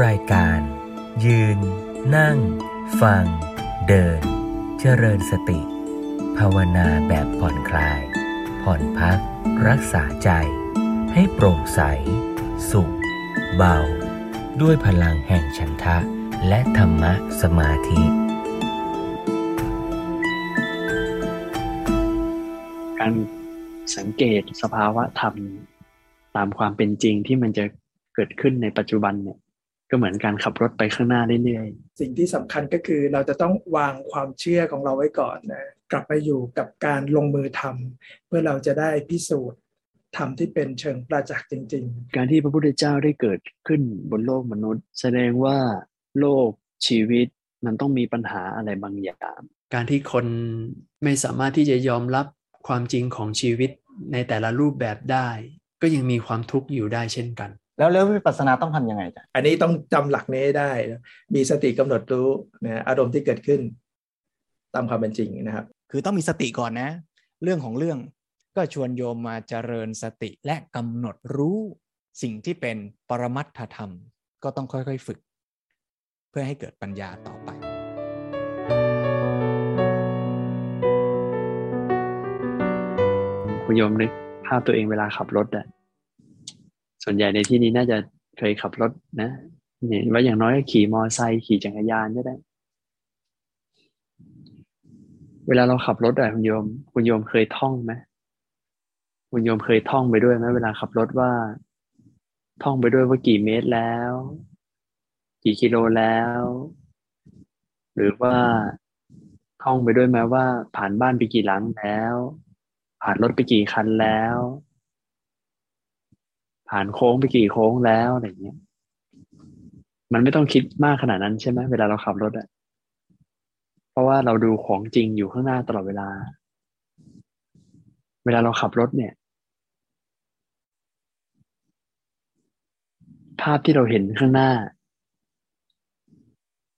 รายการ ยืน นั่ง ฟัง เดิน เจริญสติ ภาวนาแบบผ่อนคลาย ผ่อนพัก รักษาใจ ให้โปร่งใส สุข เบา ด้วยพลังแห่งฉันทะ และธรรมะสมาธิการสังเกตสภาวะธรรมตามความเป็นจริงที่มันจะเกิดขึ้นในปัจจุบันเนี่ย ก็เหมือนการขับรถไปข้างหน้าเรื่อยสิ่งที่สำคัญก็คือเราจะต้องวางความเชื่อของเราไว้ก่อนนะกลับไปอยู่กับการลงมือทำเพื่อเราจะได้พิสูจน์ทำที่เป็นเชิงประจักษ์จริง ๆ การที่พระพุทธเจ้าได้เกิดขึ้นบนโลกมนุษย์ แสดงว่าโลกชีวิตมันต้องมีปัญหาอะไรบางอย่าง การที่คนไม่สามารถที่จะยอมรับความจริงของชีวิตในแต่ละรูปแบบได้ ก็ยังมีความทุกข์อยู่ได้เช่นกัน แล้วแล้ววิปัสสนาต้องทำยังไงจ๊ะๆอันนี้ต้องจำหลักนี้ให้ได้นะมีสติกำหนดรู้นะอารมณ์ที่เกิดขึ้น ตามความเป็นจริงนะครับ คือต้องมีสติก่อนนะ เรื่องของเรื่องก็ชวนโยมมาเจริญสติและกำหนดรู้สิ่งที่เป็นปรมัตถธรรม ก็ต้องค่อยๆฝึก เพื่อให้เกิดปัญญาต่อไป คุณโยมนึกภาพตัวเองเวลาขับรถอะ ส่วนใหญ่ในที่นี้น่าจะเคยขับรถนะเห็นว่าอย่างน้อยขี่มอเตอร์ไซค์ขี่จักรยานก็ได้ เวลาเราขับรถอะคุณโยม คุณโยมเคยท่องไหมคุณโยมเคยท่องไปด้วยไหมเวลาขับรถว่า ท่องไปด้วยว่ากี่เมตรแล้ว กี่กิโลแล้ว หรือว่าท่องไปด้วยไหมว่า ผ่านบ้านไปกี่หลังแล้ว ผ่านรถไปกี่คันแล้ว ผ่านโค้งไปกี่โค้งแล้วอะไรเงี้ย มันไม่ต้องคิดมากขนาดนั้นใช่ไหมเวลาเราขับรถอะเพราะว่าเราดูของจริงอยู่ข้างหน้าตลอดเวลา เวลาเราขับรถเนี่ย ภาพที่เราเห็นข้างหน้า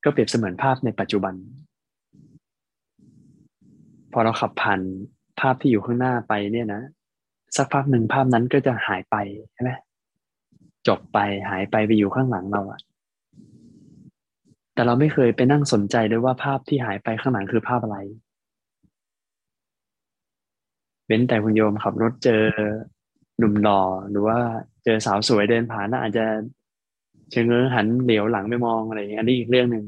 ก็เปรียบเสมือนภาพในปัจจุบัน พอเราขับผ่านภาพที่อยู่ข้างหน้าไปเนี่ยนะสักพักหนึ่งภาพนั้นก็จะหายไปใช่ไหม จบไปหายไปไปอยู่ข้างหลังเราอะแต่เราไม่เคยไปนั่งสนใจเลยว่าภาพที่หายไปข้างหลังคือภาพอะไรเว้นแต่คุณโยมขับรถเจอหนุ่มหล่อหรือว่าเจอสาวสวยเดินผ่านน่าอาจจะเชิงเง้อหันเหลียวหลังไปมองอะไรอย่างนี้อันนี้อีกเรื่องหนึ่ง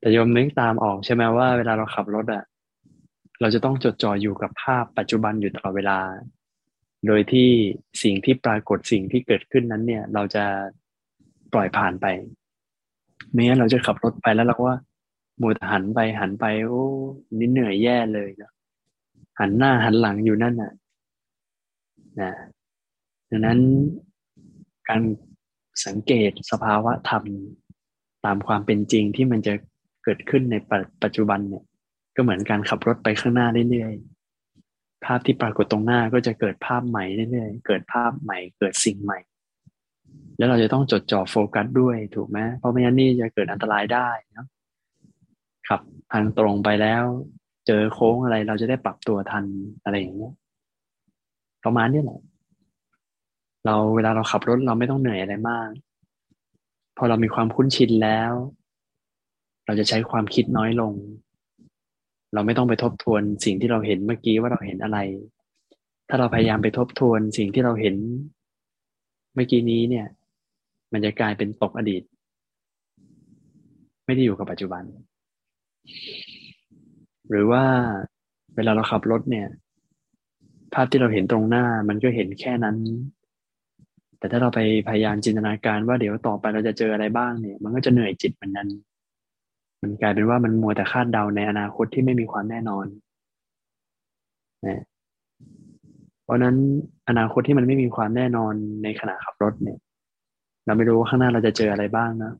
แต่โยมนึกตามออกใช่ไหมว่าเวลาเราขับรถอะเราจะต้องจดจ่ออยู่กับภาพปัจจุบันอยู่ตลอดเวลา โดยที่สิ่งที่ปรากฏสิ่งที่เกิดขึ้นนั้นเนี่ย เราจะปล่อยผ่านไปไม่งั้นเราจะขับรถไปแล้วเราก็มัวแต่หันไปหันไป โอ้นี่เหนื่อยแย่เลยนะหันหน้าหันหลังอยู่นั่นน่ะนะดังนั้นการสังเกตสภาวะธรรมตามความเป็นจริงที่มันจะเกิดขึ้นในปัจจุบันเนี่ย ก็เหมือนการขับรถไปข้างหน้าเรื่อยๆ ภาพที่ปรากฏตรงหน้าก็จะเกิดภาพใหม่เรื่อยๆ เกิดภาพใหม่ เกิดสิ่งใหม่ แล้วเราจะต้องจดจ่อโฟกัสด้วยถูกไหมเพราะไม่งั้นนี่จะเกิดอันตรายได้นะขับทางตรงไปแล้ว เจอโค้งอะไรเราจะได้ปรับตัวทันอะไรอย่างเงี้ยประมาณนี้แหละ เราเวลาเราขับรถเราไม่ต้องเหนื่อยอะไรมาก พอเรามีความคุ้นชินแล้ว เราจะใช้ความคิดน้อยลง เราไม่ต้องไปทบทวนสิ่งที่เราเห็นเมื่อกี้ว่าเราเห็นอะไร ถ้าเราพยายามไปทบทวนสิ่งที่เราเห็นเมื่อกี้นี้เนี่ย มันจะกลายเป็นตกอดีต ไม่ได้อยู่กับปัจจุบัน หรือว่าเวลาเราขับรถเนี่ย ภาพที่เราเห็นตรงหน้ามันก็เห็นแค่นั้น แต่ถ้าเราไปพยายามจินตนาการว่าเดี๋ยวต่อไปเราจะเจออะไรบ้างเนี่ย มันก็จะเหนื่อยจิตเหมือนนั้น มันกลายเป็นว่ามันมัวแต่คาดเดาในอนาคตที่ไม่มีความแน่นอนนะเพราะนั้นอนาคตที่มันไม่มีความแน่นอนในขณะขับรถเนี่ย เราไม่รู้ว่าข้างหน้าเราจะเจออะไรบ้างนะ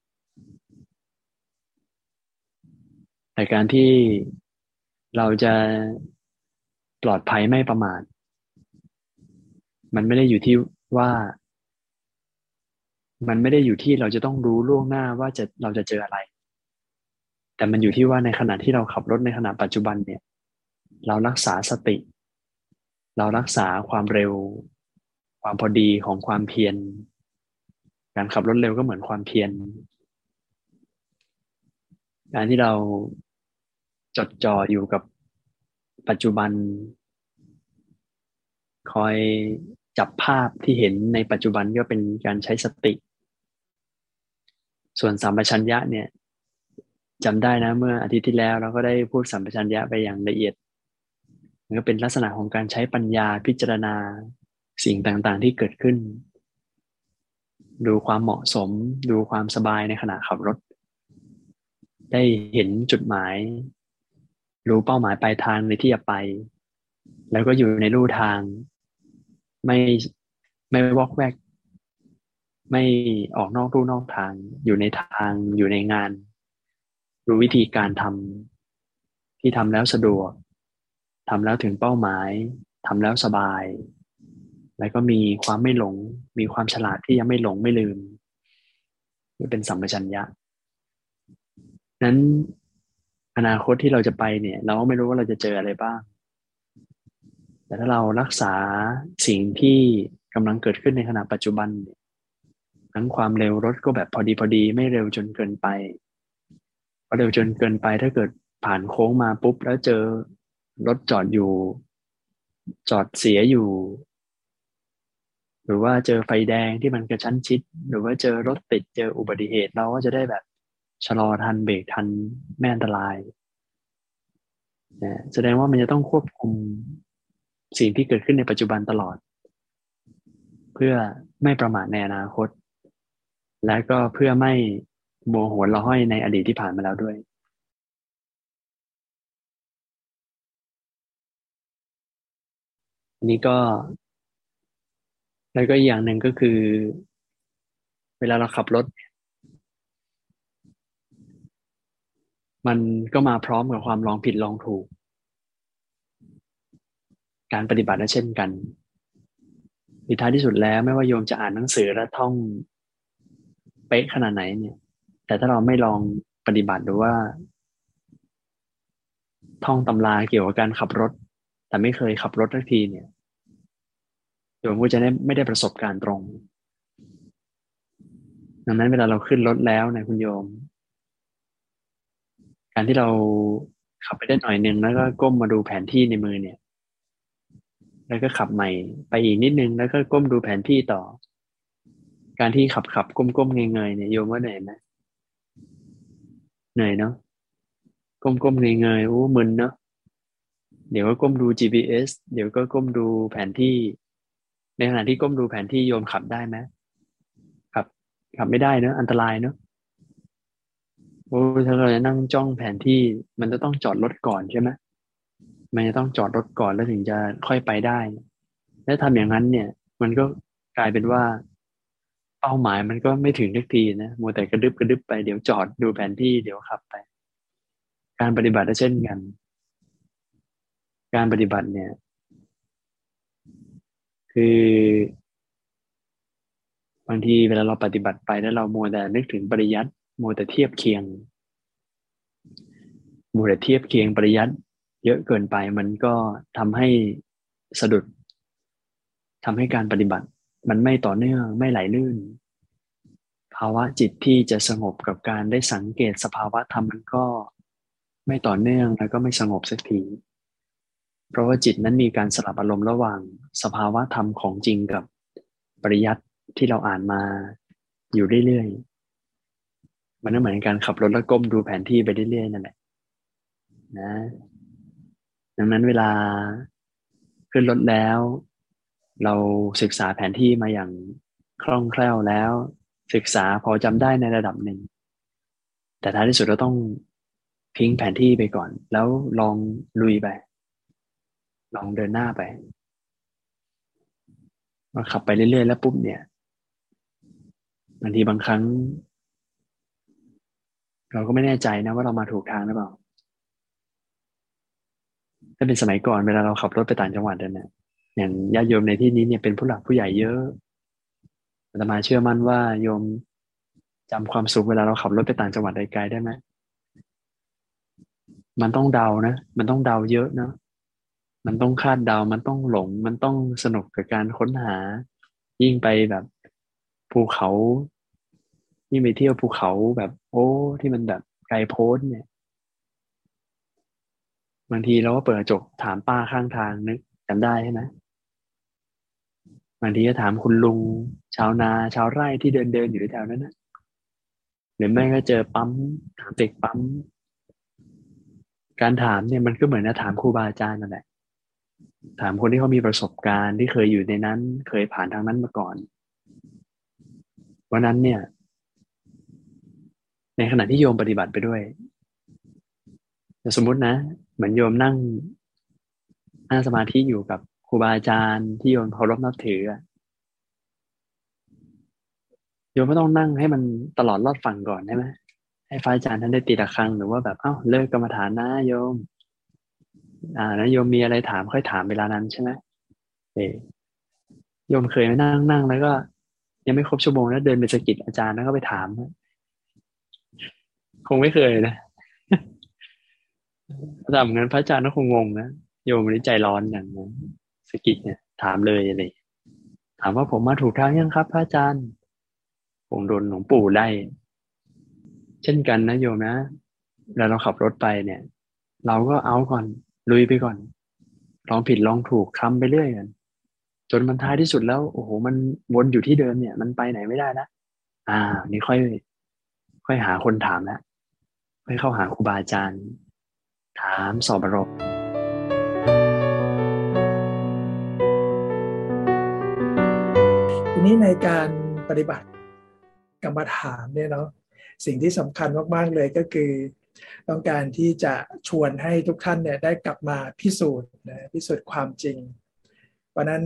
แต่การที่เราจะปลอดภัยไม่ประมาทมันไม่ได้อยู่ที่ว่า มันไม่ได้อยู่ที่เราจะต้องรู้ล่วงหน้าว่าจะเราจะเจออะไร แต่มันอยู่ที่ว่าในขณะที่เราขับรถในขณะปัจจุบันเนี่ย เรารักษาสติ เรารักษาความเร็ว ความพอดีของความเพียรการขับรถเร็วก็เหมือนความเพียรการที่เราจดจ่ออยู่กับปัจจุบัน คอยจับภาพที่เห็นในปัจจุบันก็เป็นการใช้สติ ส่วนสัมปชัญญะเนี่ย จำได้นะ เมื่ออาทิตย์ที่แล้วเราก็ได้พูดสัมปชัญญะไปอย่างละเอียดมันก็เป็นลักษณะของการใช้ปัญญาพิจารณาสิ่งต่างๆที่เกิดขึ้น ดูความเหมาะสม ดูความสบายในขณะขับรถ ได้เห็นจุดหมาย รู้เป้าหมายปลายทางในที่จะไป แล้วก็อยู่ในลู่ทาง ไม่ไม่วอกแวก ไม่ออกนอกลู่นอกทาง อยู่ในทางอยู่ในงาน รู้วิธีการทำที่ทำแล้วสะดวกทำแล้วถึงเป้าหมายทำแล้วสบาย แล้วก็มีความไม่หลง มีความฉลาดที่ยังไม่หลงไม่ลืมนี่เป็นสัมปชัญญะ นั้นอนาคตที่เราจะไปเนี่ย เราก็ไม่รู้ว่าเราจะเจออะไรบ้าง แต่ถ้าเรารักษาสิ่งที่กำลังเกิดขึ้นในขณะปัจจุบันทั้งความเร็วรถก็แบบพอดีพอดี ไม่เร็วจนเกินไป เร็วจนเกินไปถ้าเกิดผ่านโค้งมาปุ๊บ แล้วเจอรถจอดอยู่ จอดเสียอยู่ หรือว่าเจอไฟแดงที่มันกระชั้นชิด หรือว่าเจอรถติดเจออุบัติเหตุเราก็จะได้แบบชะลอทันเบรกทันแม่อันตรายนะแสดงว่ามันจะต้องควบคุมสิ่งที่เกิดขึ้นในปัจจุบันตลอด เพื่อไม่ประมาทในอนาคต และก็เพื่อไม่ โมโหละห้อยในอดีตที่ผ่านมาแล้วด้วยอันนี้ก็ แล้วก็อย่างหนึ่งก็คือ เวลาเราขับรถ มันก็มาพร้อมกับความลองผิดลองถูก การปฏิบัติก็เช่นกันในท้ายที่สุดแล้ว ไม่ว่าโยมจะอ่านหนังสือและท่องเป๊ะขนาดไหนเนี่ย แต่ถ้าเราไม่ลองปฏิบัติหรือว่า ท่องตำราเกี่ยวกับการขับรถ แต่ไม่เคยขับรถสักทีเนี่ยโยมก็จะได้ไม่ได้ประสบการณ์ตรง ดังนั้นเวลาเราขึ้นรถแล้วนะคุณโยม การที่เราขับไปได้หน่อยนึงแล้วก็ก้มมาดูแผนที่ในมือเนี่ย แล้วก็ขับใหม่ไปอีกนิดนึงแล้วก็ก้มดูแผนที่ต่อ การที่ขับขับก้มก้มเงยเงยเนี่ยโยมว่าเหนื่อยไหม เหนื่อยเนาะก้มก้มเงยเงยโอ้มึนเนาะเดี๋ยวก็ก้มดู GPS เดี๋ยวก็ก้มดูแผนที่ ในขณะที่ก้มดูแผนที่โยมขับได้ไหมขับ ขับไม่ได้เนอะอันตรายเนอะโอ้ถ้าเราจะนั่งจ้องแผนที่มันจะต้องจอดรถก่อนใช่ไหมมันจะต้องจอดรถก่อนแล้วถึงจะค่อยไปได้ และทำอย่างนั้นเนี่ย มันก็กลายเป็นว่า เป้าหมายมันก็ไม่ถึงทักทีนะมัวแต่กระดึบกระดึบไปเดี๋ยวจอดดูแผนที่เดี๋ยวขับไป การปฏิบัติก็เช่นกัน การปฏิบัติเนี่ย คือบางทีเวลาเราปฏิบัติไปแล้วเรามัวแต่นึกถึงปริยัติมัวแต่เทียบเคียงมัวแต่เทียบเคียงปริยัติเยอะเกินไปมันก็ทำให้สะดุดทำให้การปฏิบัติ มันไม่ต่อเนื่องไม่ไหลลื่น ภาวะจิตที่จะสงบกับการได้สังเกตสภาวะธรรมมันก็ไม่ต่อเนื่องแล้วก็ไม่สงบสักที เพราะว่าจิตนั้นมีการสลับอารมณ์ระหว่างสภาวะธรรมของจริงกับปริยัติที่เราอ่านมาอยู่เรื่อยๆ มันก็เหมือนการขับรถแล้วก้มดูแผนที่ไปเรื่อยๆนั่นแหละนะ ดังนั้นเวลาขึ้นรถแล้ว เราศึกษาแผนที่มาอย่างคล่องแคล่วแล้ว ศึกษาพอจำได้ในระดับหนึ่ง แต่ท้ายที่สุดเราต้องทิ้งแผนที่ไปก่อน แล้วลองลุยไป ลองเดินหน้าไปมาขับไปเรื่อยๆแล้วปุ๊บเนี่ยบางทีบางครั้ง เราก็ไม่แน่ใจนะว่าเรามาถูกทางหรือเปล่าถ้าเป็นสมัยก่อนเวลาเราขับรถไปต่างจังหวัดเนี่ย อย่างญาติโยมในที่นี้เนี่ยเป็นผู้หลักผู้ใหญ่เยอะอาตมาเชื่อมั่นว่าโยมจำความสุขเวลาเราขับรถไปต่างจังหวัดไกลๆได้ไหมมันต้องเดานะ มันต้องเดาเยอะนะ มันต้องคาดเดา มันต้องหลง มันต้องสนุกกับการค้นหา ยิ่งไปแบบภูเขายิ่งไปเที่ยวภูเขาแบบ โอ้ ที่มันแบบไกลโพ้นเนี่ย บางทีเราก็เปิดกระจกถามป้าข้างทางนึกจำได้ใช่ไหมางทีก็ถามคุณลุง ชาวนาชาวไร่ที่เดินเดินอยู่แถวนั้นนะหรือไม่ก็เจอปั๊มถามเด็กปั๊ม การถามเนี่ยมันก็เหมือนจะถามครูบาอาจารย์นั่นแหละถามคนที่เขามีประสบการณ์ที่เคยอยู่ในนั้น เคยผ่านทางนั้นมาก่อนวันนั้นเนี่ย ในขณะที่โยมปฏิบัติไปด้วยสมมุตินะ เหมือนโยมนั่งนั่งสมาธิอยู่กับ ครูบาอาจารย์ที่โยมเคารพนับถือโยมไม่ต้องนั่งให้มันตลอดรอดฝั่งก่อนใช่ไหมให้พระอาจารย์ท่านได้ตีตะครังหรือว่าแบบเอ้าเลิกกรรมฐานนะโยม อ่านะโยมมีอะไรถามค่อยถามเวลานั้นใช่ไหมเอโยมเคยไม่นั่งนั่งแล้วก็ ยังไม่ครบชั่วโมงแล้วเดินไปสกิดอาจารย์แล้วก็ไปถามคงไม่เคยนะถ้าทำงั้นพระอาจารย์ก็คงงงนะโยมนี้ใจร้อนอย่างนั้น สกิดเนี่ยถามเลยอะไรถามว่าผมมาถูกทางยังครับพระอาจารย์ ผมโดนหลวงปู่ไล่เช่นกันนะโยมนะเวลาเราขับรถไปเนี่ย เราก็เอาก่อน ลุยไปก่อน ลองผิดลองถูกคำไปเรื่อยกันจนมันท้ายที่สุดแล้ว โอ้โห มันวนอยู่ที่เดิมเนี่ย มันไปไหนไม่ได้นะอ่า นี่ค่อย ค่อยหาคนถามแล้วค่อยเข้าหาครูบาอาจารย์ ถามสอบปรบที นี้ในการปฏิบัติกรรมฐานเนี่ยเนาะสิ่งที่สำคัญมากๆเลยก็คือ ต้องการที่จะชวนให้ทุกท่านเนี่ยได้กลับมาพิสูจน์นะพิสูจน์ความจริง เพราะนั้น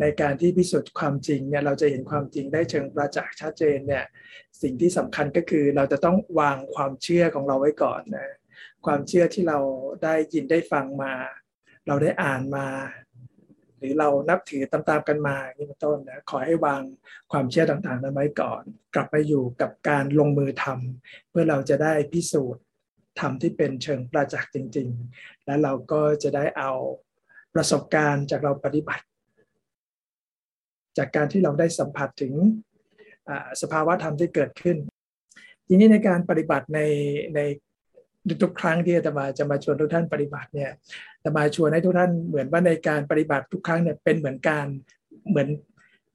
ในการที่พิสูจน์ความจริงเนี่ยเราจะเห็นความจริงได้เชิงประจักษ์ชัดเจนเนี่ยสิ่งที่สำคัญก็คือเราจะต้องวางความเชื่อของเราไว้ก่อนนะความเชื่อที่เราได้ยินได้ฟังมา เราได้อ่านมา หรือเรานับถือตามๆกันมานี่เป็นต้นนะขอให้วางความเชื่อต่างๆนั้นไว้ก่อน กลับมาอยู่กับการลงมือทำเพื่อเราจะได้พิสูจน์ทำที่เป็นเชิงประจักษ์จริง ๆ แล้วเราก็จะได้เอาประสบการณ์จากเราปฏิบัติ จากการที่เราได้สัมผัสถึงสภาวะธรรมที่เกิดขึ้น ทีนี้ในการปฏิบัติในในทุกครั้งที่อาตมาจะมาชวนทุกท่านปฏิบัติเนี่ย อาตมาชวนให้ทุกท่านเหมือนว่าในการปฏิบัติทุกครั้งเนี่ยเป็นเหมือนการเหมือน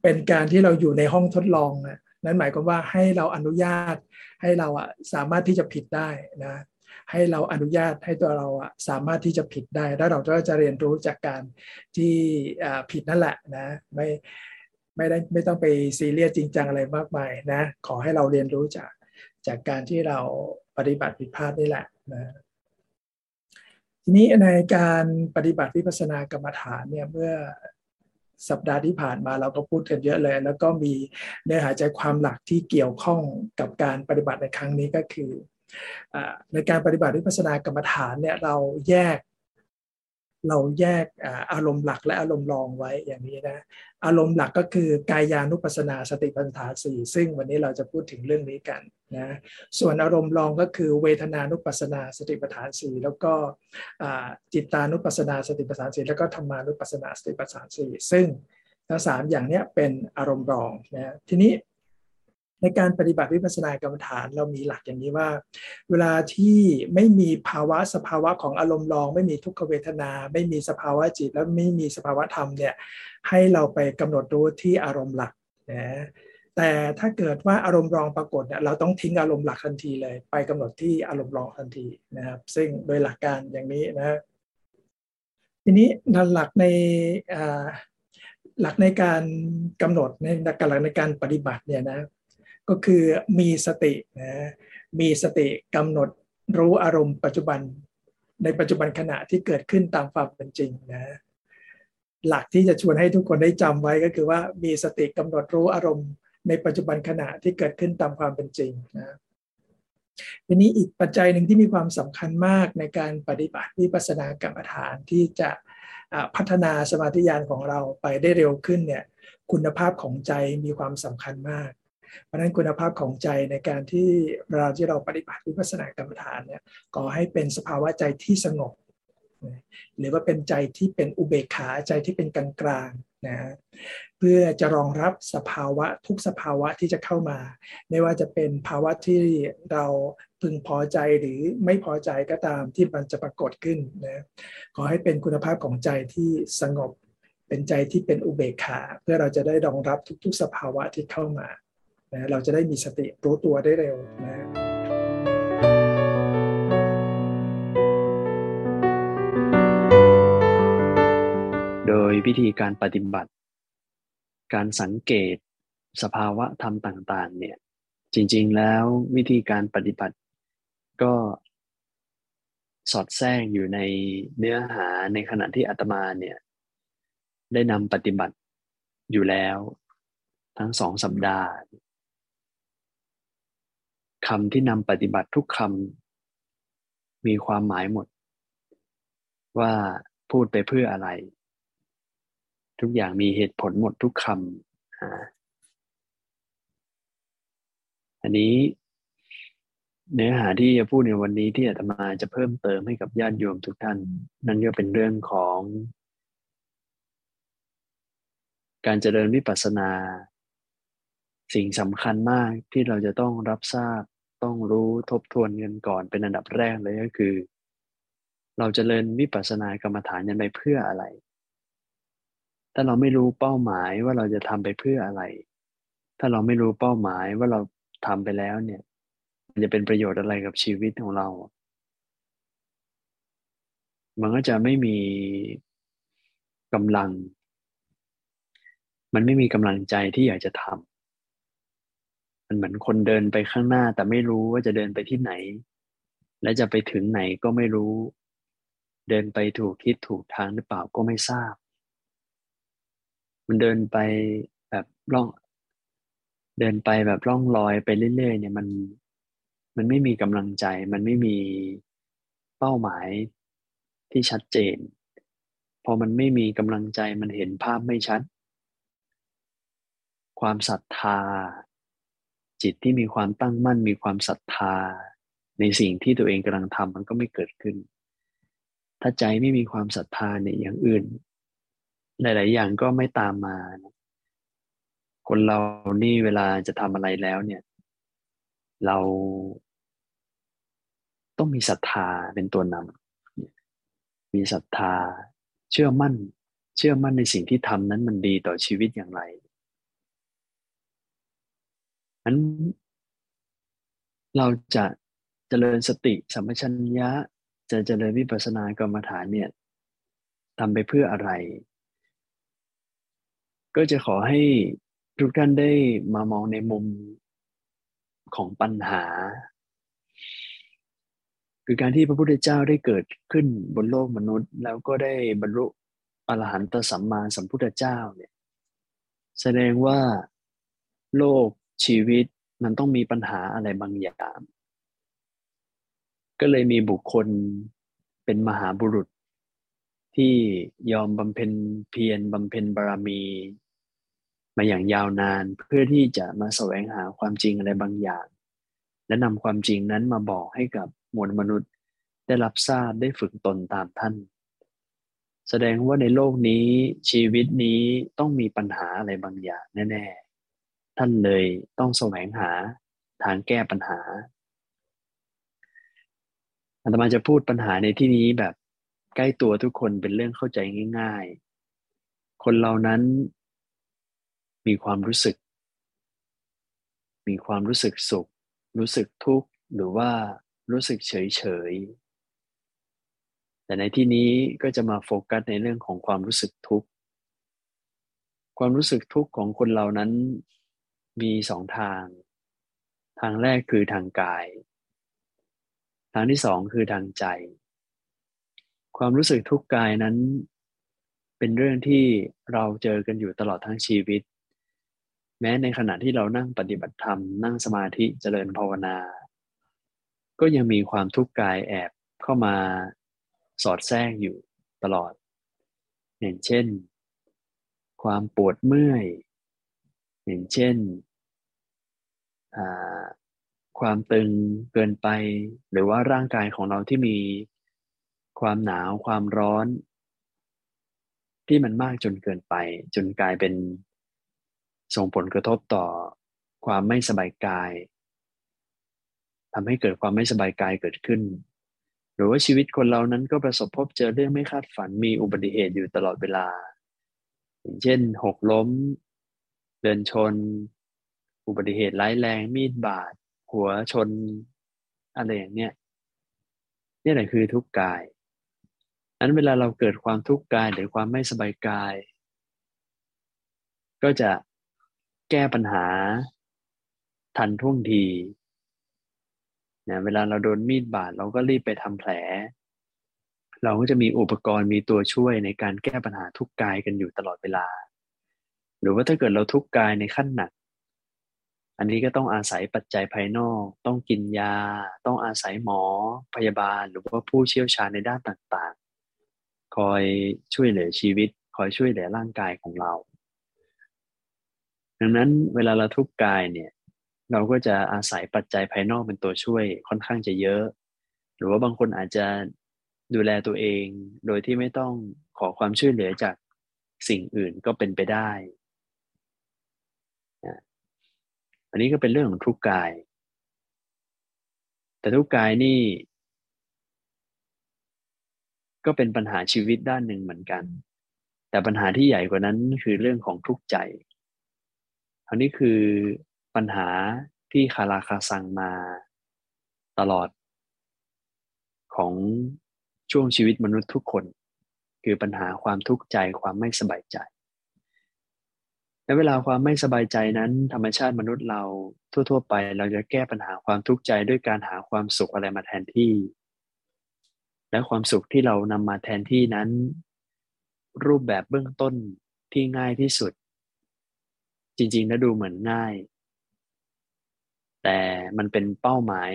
เป็นการที่เราอยู่ในห้องทดลองนะนั่นหมายความว่าให้เราอนุญาตให้เราอะสามารถที่จะผิดได้นะให้เราอนุญาตให้ตัวเราอะสามารถที่จะผิดได้แล้วเราก็จะเรียนรู้จากการที่ผิดนั่นแหละนะไม่ไม่ได้ไม่ต้องไปซีเรียสจริงจังอะไรมากมายนะขอให้เราเรียนรู้จากจากการที่เราปฏิบัติผิดพลาดนี่แหละนะ ทีนี้ในการปฏิบัติวิปัสสนากรรมฐานเนี่ยเมื่อสัปดาห์ที่ผ่านมาเราก็พูดกันเยอะเลย แล้วก็มีเนื้อหาใจความหลักที่เกี่ยวข้องกับการปฏิบัติในครั้งนี้ก็คือในการปฏิบัติวิปัสสนากรรมฐานเนี่ยเราแยกเราแยกอารมณ์หลักและอารมณ์รองไว้อย่างนี้นะอารมณ์หลักก็คือกายานุปัสนาสติปัฏฐานสี่ซึ่งวันนี้เราจะพูดถึงเรื่องนี้กันนะส่วนอารมณ์รองก็คือเวทนานุปัสนาสติปัฏฐานสี่แล้วก็จิตานุปัสนาสติปัฏฐานสี่แล้วก็ธรรมานุปัสนาสติปัฏฐานสี่ซึ่งทั้งสามอย่างนี้เป็นอารมณ์รองนะทีนี้ในการปฏิบัติวิปัสสนากรรมฐานเรามีหลักอย่างนี้ว่า เวลาที่ไม่มีภาวะสภาวะของอารมณ์รอง ไม่มีทุกขเวทนา ไม่มีสภาวะจิต แล้วไม่มีสภาวะธรรมเนี่ยให้เราไปกำหนดรู้ที่อารมณ์หลักนะ แต่ถ้าเกิดว่าอารมณ์รองปรากฏเนี่ยเราต้องทิ้งอารมณ์หลักทันทีเลย ไปกำหนดที่อารมณ์รองทันทีนะครับ ซึ่งโดยหลักการอย่างนี้นะทีนี้หลักในหลักในการกำหนดในหลักในการปฏิบัติเนี่ยนะก็คือมีสตินะมีสติกำหนดรู้อารมณ์ปัจจุบันในปัจจุบันขณะที่เกิดขึ้นตามความเป็นจริงนะหลักที่จะชวนให้ทุกคนได้จำไว้ก็คือว่ามีสติกำหนดรู้อารมณ์ ในปัจจุบันขณะที่เกิดขึ้นตามความเป็นจริงนะทีนี้อีกปัจจัยหนึ่งที่มีความสำคัญมากในการปฏิบัติวิปัสสนากรรมฐานที่จะพัฒนาสมาธิญาณของเราไปได้เร็วขึ้นเนี่ยคุณภาพของใจมีความสำคัญมาก เพราะนั้นคุณภาพของใจในการที่เราที่เราปฏิบัติวิปัสสนากรรมฐานเนี่ยก็ให้เป็นสภาวะใจที่สงบ หรือว่าเป็นใจที่เป็นอุเบกขาใจที่เป็นกลางกลางๆนะเพื่อจะรองรับสภาวะทุกสภาวะที่จะเข้ามา ไม่ว่าจะเป็นภาวะที่เราพึงพอใจหรือไม่พอใจก็ตามที่มันจะปรากฏขึ้นนะขอให้เป็นคุณภาพของใจที่สงบเป็นใจที่เป็นอุเบกขา เพื่อเราจะได้รองรับทุก ๆ สภาวะที่เข้ามานะเราจะได้มีสติรู้ตัวได้เร็วนะ ยวิธีการปฏิบัติ การสังเกตสภาวะธรรมต่างๆ เนี่ย จริงๆแล้ววิธีการปฏิบัติก็สอดแทรกอยู่ในเนื้อหาในขณะที่อาตมาเนี่ย ได้นำปฏิบัติอยู่แล้วทั้งสองสัปดาห์คำที่นำปฏิบัติทุกคำมีความหมายหมด ว่าพูดไปเพื่ออะไร ทุกอย่างมีเหตุผลหมดทุกคำอันนี้เนื้อหาที่จะพูดในวันนี้ที่อาตมาจะเพิ่มเติมให้กับญาติโยมทุกท่าน นั่นก็เป็นเรื่องของ การเจริญวิปัสสนา สิ่งสำคัญมากที่เราจะต้องรับทราบต้องรู้ทบทวนกันก่อนเป็นอันดับแรกเลยก็คือ เราจเจริญวิปัสสนากรรมฐานยังไปเพื่ออะไร ถ้าเราไม่รู้เป้าหมายว่าเราจะทำไปเพื่ออะไร ถ้าเราไม่รู้เป้าหมายว่าเราทำไปแล้วเนี่ย มันจะเป็นประโยชน์อะไรกับชีวิตของเรา มันก็จะไม่มีกำลัง มันไม่มีกำลังใจที่อยากจะทำมันเหมือนคนเดินไปข้างหน้า แต่ไม่รู้ว่าจะเดินไปที่ไหน และจะไปถึงไหนก็ไม่รู้ เดินไปถูกทิศถูกทางหรือเปล่าก็ไม่ทราบ มันเดินไปแบบล่อง เดินไปแบบล่องลอยไปเรื่อยๆเนี่ยมันมันไม่มีกำลังใจ มันไม่มีเป้าหมายที่ชัดเจน พอมันไม่มีกำลังใจมันเห็นภาพไม่ชัด ความศรัทธา จิตที่มีความตั้งมั่นมีความศรัทธา ในสิ่งที่ตัวเองกำลังทำมันก็ไม่เกิดขึ้น ถ้าใจไม่มีความศรัทธาเนี่ยอย่างอื่น หลาย ๆ อย่างก็ไม่ตามมา คนเรานี่เวลาจะทำอะไรแล้วเนี่ย เราต้องมีศรัทธาเป็นตัวนำมีศรัทธาเชื่อมั่น เชื่อมั่นในสิ่งที่ทำนั้นมันดีต่อชีวิตอย่างไรนั้นเราจะเจริญสติสัมปชัญญะจะเจริญวิปัสสนากรรมฐานเนี่ยทำไปเพื่ออะไร ก็จะขอให้ทุกท่านได้มามองในมุมของปัญหา คือการที่พระพุทธเจ้าได้เกิดขึ้นบนโลกมนุษย์ แล้วก็ได้บรรลุอรหันตสัมมาสัมพุทธเจ้าเนี่ยแสดงว่าโลกชีวิตมันต้องมีปัญหาอะไรบางอย่าง ก็เลยมีบุคคลเป็นมหาบุรุษที่ยอมบำเพ็ญเพียรบำเพ็ญบารมี มาอย่างยาวนานเพื่อที่จะมาแสวงหาความจริงอะไรบางอย่าง และนำความจริงนั้นมาบอกให้กับมวลมนุษย์ ได้รับทราบได้ฝึกตนตามท่าน แสดงว่าในโลกนี้ชีวิตนี้ต้องมีปัญหาอะไรบางอย่างแน่ๆ ท่านเลยต้องแสวงหาทางแก้ปัญหาอาตมาจะพูดปัญหาในที่นี้แบบใกล้ตัวทุกคนเป็นเรื่องเข้าใจง่าย ๆ คนเหล่านั้น มีความรู้สึก มีความรู้สึกสุข รู้สึกทุกข์ หรือว่ารู้สึกเฉยเฉย แต่ในที่นี้ก็จะมาโฟกัสในเรื่องของความรู้สึกทุกข์ ความรู้สึกทุกข์ของคนเรานั้นมีสองทาง ทางแรกคือทางกาย ทางที่สองคือทางใจ ความรู้สึกทุกข์กายนั้น เป็นเรื่องที่เราเจอกันอยู่ตลอดทั้งชีวิต แม้ในขณะที่เรานั่งปฏิบัติธรรม นั่งสมาธิเจริญภาวนา ก็ยังมีความทุกข์กายแอบเข้ามาสอดแทรกอยู่ตลอดอย่างเช่น ความปวดเมื่อยอย่างเช่น ความตึงเกินไป หรือว่าร่างกายของเราที่มีความหนาวความร้อน ที่มันมากจนเกินไป จนกลายเป็น ส่งผลกระทบต่อความไม่สบายกายทำให้เกิดความไม่สบายกายเกิดขึ้น หรือว่าชีวิตคนเรานั้นก็ประสบพบเจอเรื่องไม่คาดฝันมีอุบัติเหตุอยู่ตลอดเวลา อย่างเช่น หกล้ม เดินชน อุบัติเหตุร้ายแรงมีดบาด หัวชน อะไรอย่างเนี้ยนี่แหละคือทุกข์กายนั้นเวลาเราเกิดความทุกข์กายหรือความไม่สบายกาย ก็จะ แก้ปัญหา ทันท่วงทีนะเวลาเราโดนมีดบาดเราก็รีบไปทำแผล เราก็จะมีอุปกรณ์มีตัวช่วยในการแก้ปัญหาทุกกายกันอยู่ตลอดเวลา หรือว่าถ้าเกิดเราทุกกายในขั้นหนัก อันนี้ก็ต้องอาศัยปัจจัยภายนอก ต้องกินยา ต้องอาศัยหมอ พยาบาล หรือว่าผู้เชี่ยวชาญในด้านต่างๆ คอยช่วยเหลือชีวิต คอยช่วยเหลือร่างกายของเรา ดังนั้นเวลาเราทุกข์กายเนี่ย เราก็จะอาศัยปัจจัยภายนอกเป็นตัวช่วยค่อนข้างจะเยอะ หรือว่าบางคนอาจจะดูแลตัวเอง โดยที่ไม่ต้องขอความช่วยเหลือจากสิ่งอื่นก็เป็นไปได้ อันนี้ก็เป็นเรื่องของทุกกาย แต่ทุกกายนี่ ก็เป็นปัญหาชีวิตด้านหนึ่งเหมือนกัน แต่ปัญหาที่ใหญ่กว่านั้นคือเรื่องของทุกใจ อันนี้คือปัญหาที่คาราคาซังมาตลอด ของช่วงชีวิตมนุษย์ทุกคน คือปัญหาความทุกข์ใจความไม่สบายใจ และเวลาความไม่สบายใจนั้น ธรรมชาติมนุษย์เราทั่ว ๆ ไป เราจะแก้ปัญหาความทุกข์ใจด้วยการหาความสุขอะไรมาแทนที่ และความสุขที่เรานำมาแทนที่นั้น รูปแบบเบื้องต้นที่ง่ายที่สุด จริงๆแล้วดูเหมือนง่าย แต่มันเป็นเป้าหมาย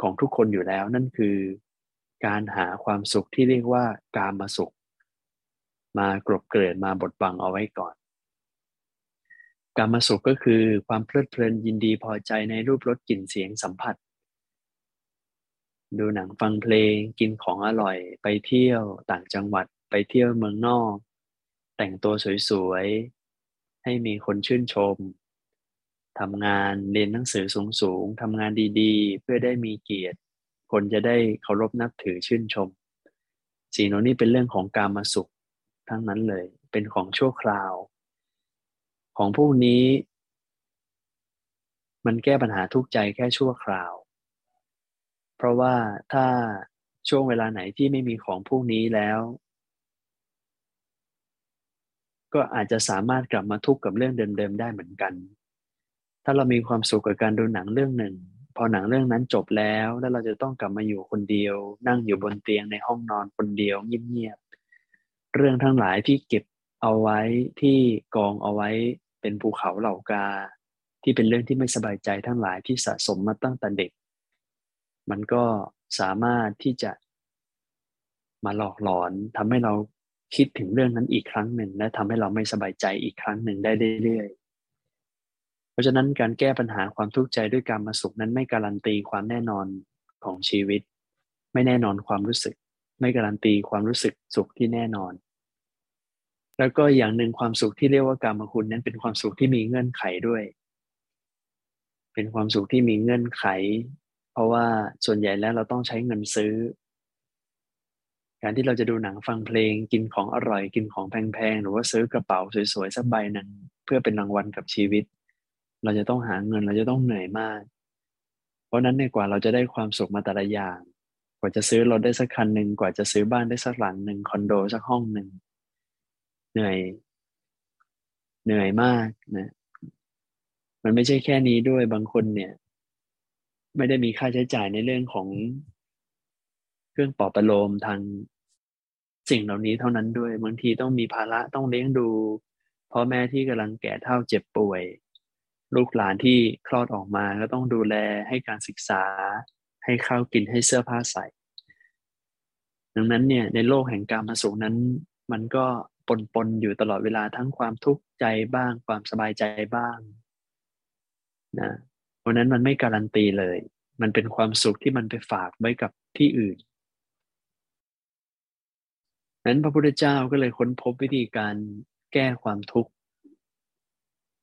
ของทุกคนอยู่แล้ว นั่นคือการหาความสุขที่เรียกว่าการมาสุข มากรบเกลื่อนมาบดบังเอาไว้ก่อน การมาสุขก็คือความเพลิดเพลินยินดีพอใจในรูปรสกลิ่นเสียงสัมผัส ดูหนังฟังเพลงกินของอร่อย ไปเที่ยวต่างจังหวัดไปเที่ยวเมืองนอก แต่งตัวสวยๆ ให้มีคนชื่นชมทำงานเรียนหนังสือสูงๆทำงานดีๆ เพื่อได้มีเกียรติ คนจะได้เคารพนับถือชื่นชมสิ่งเหล่านี้เป็นเรื่องของการมาสุขทั้งนั้นเลย เป็นของชั่วคราว ของพวกนี้ มันแก้ปัญหาทุกใจแค่ชั่วคราว เพราะว่าถ้าช่วงเวลาไหนที่ไม่มีของพวกนี้แล้ว ก็อาจจะสามารถกลับมาทุกข์กับเรื่องเดิมๆได้เหมือนกัน ถ้าเรามีความสุขกับการดูหนังเรื่องหนึ่ง พอหนังเรื่องนั้นจบแล้ว แล้วเราจะต้องกลับมาอยู่คนเดียว นั่งอยู่บนเตียงในห้องนอนคนเดียวเงียบๆ เรื่องทั้งหลายที่เก็บเอาไว้ที่กองเอาไว้เป็นภูเขาเหล่ากา ที่เป็นเรื่องที่ไม่สบายใจทั้งหลายที่สะสมมาตั้งแต่เด็ก มันก็สามารถที่จะมาหลอกหลอนทำให้เรา คิดถึงเรื่องนั้นอีกครั้งหนึ่ง และทำให้เราไม่สบายใจอีกครั้งหนึ่งได้เรื่อยๆ เพราะฉะนั้นการแก้ปัญหาความทุกข์ใจด้วยการมาสุขนั้นไม่การันตีความแน่นอนของชีวิต ไม่แน่นอนความรู้สึก ไม่การันตีความรู้สึกสุขที่แน่นอน แล้วก็อย่างหนึ่งความสุขที่เรียกว่าการมาคุณนั้นเป็นความสุขที่มีเงื่อนไขด้วย เป็นความสุขที่มีเงื่อนไข เพราะว่าส่วนใหญ่แล้วเราต้องใช้เงินซื้อ การที่เราจะดูหนังฟังเพลงกินของอร่อยกินของแพงๆหรือว่าซื้อกระเป๋าสวยๆสักใบหนึ่งเพื่อเป็นรางวัลกับชีวิต เราจะต้องหาเงินเราจะต้องเหนื่อยมาก เพราะนั้นในกว่าเราจะได้ความสุขมาแต่ละอย่าง กว่าจะซื้อรถได้สักคันหนึ่งกว่าจะซื้อบ้านได้สักหลังหนึ่งคอนโดสักห้องหนึ่งเหนื่อย เหนื่อยมากนะมันไม่ใช่แค่นี้ด้วยบางคนเนี่ย ไม่ได้มีค่าใช้จ่ายในเรื่องของ เครื่องปลอบประโลมทางสิ่งเหล่านี้เท่านั้นด้วย บางทีต้องมีภาระต้องเลี้ยงดูพ่อแม่ที่กำลังแก่เฒ่าเจ็บป่วย ลูกหลานที่คลอดออกมาก็ต้องดูแลให้การศึกษา ให้ข้าวกินให้เสื้อผ้าใส่ ดังนั้นเนี่ยในโลกแห่งการมาสุขนั้น มันก็ปนปนอยู่ตลอดเวลาทั้งความทุกข์ใจบ้าง ความสบายใจบ้างนะเพราะนั้นมันไม่การันตีเลย มันเป็นความสุขที่มันไปฝากไว้กับที่อื่น นั้นพระพุทธเจ้าก็เลยค้นพบวิธีการแก้ความทุกข์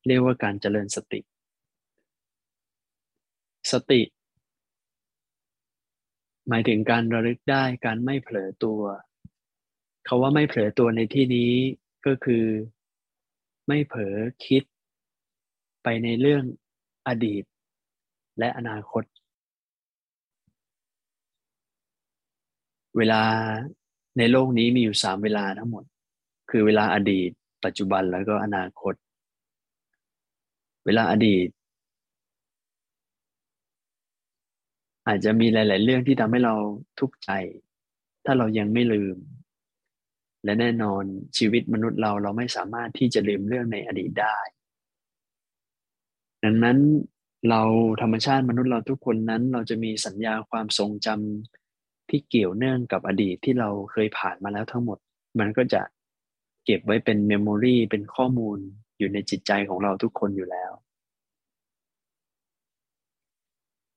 เรียกว่าการเจริญสติ สติ หมายถึงการระลึกได้การไม่เผลอตัวคาว่าไม่เผลอตัวในที่นี้ก็คือ ไม่เผลอคิด ไปในเรื่องอดีต และอนาคต เวลา ในโลกนี้มีอยู่สามเวลาทั้งหมด คือเวลาอดีต ปัจจุบันแล้วก็อนาคต เวลาอดีต อาจจะมีหลาย ๆ เรื่องที่ทำให้เราทุกข์ใจ ถ้าเรายังไม่ลืม และแน่นอนชีวิตมนุษย์เราเราไม่สามารถที่จะลืมเรื่องในอดีตได้ ดังนั้นเราธรรมชาติมนุษย์เราทุกคนนั้น เราจะมีสัญญาความทรงจำ ที่เกี่ยวเนื่องกับอดีตที่เราเคยผ่านมาแล้วทั้งหมด มันก็จะเก็บไว้เป็น memory เป็นข้อมูลอยู่ในจิตใจของเราทุกคนอยู่แล้ว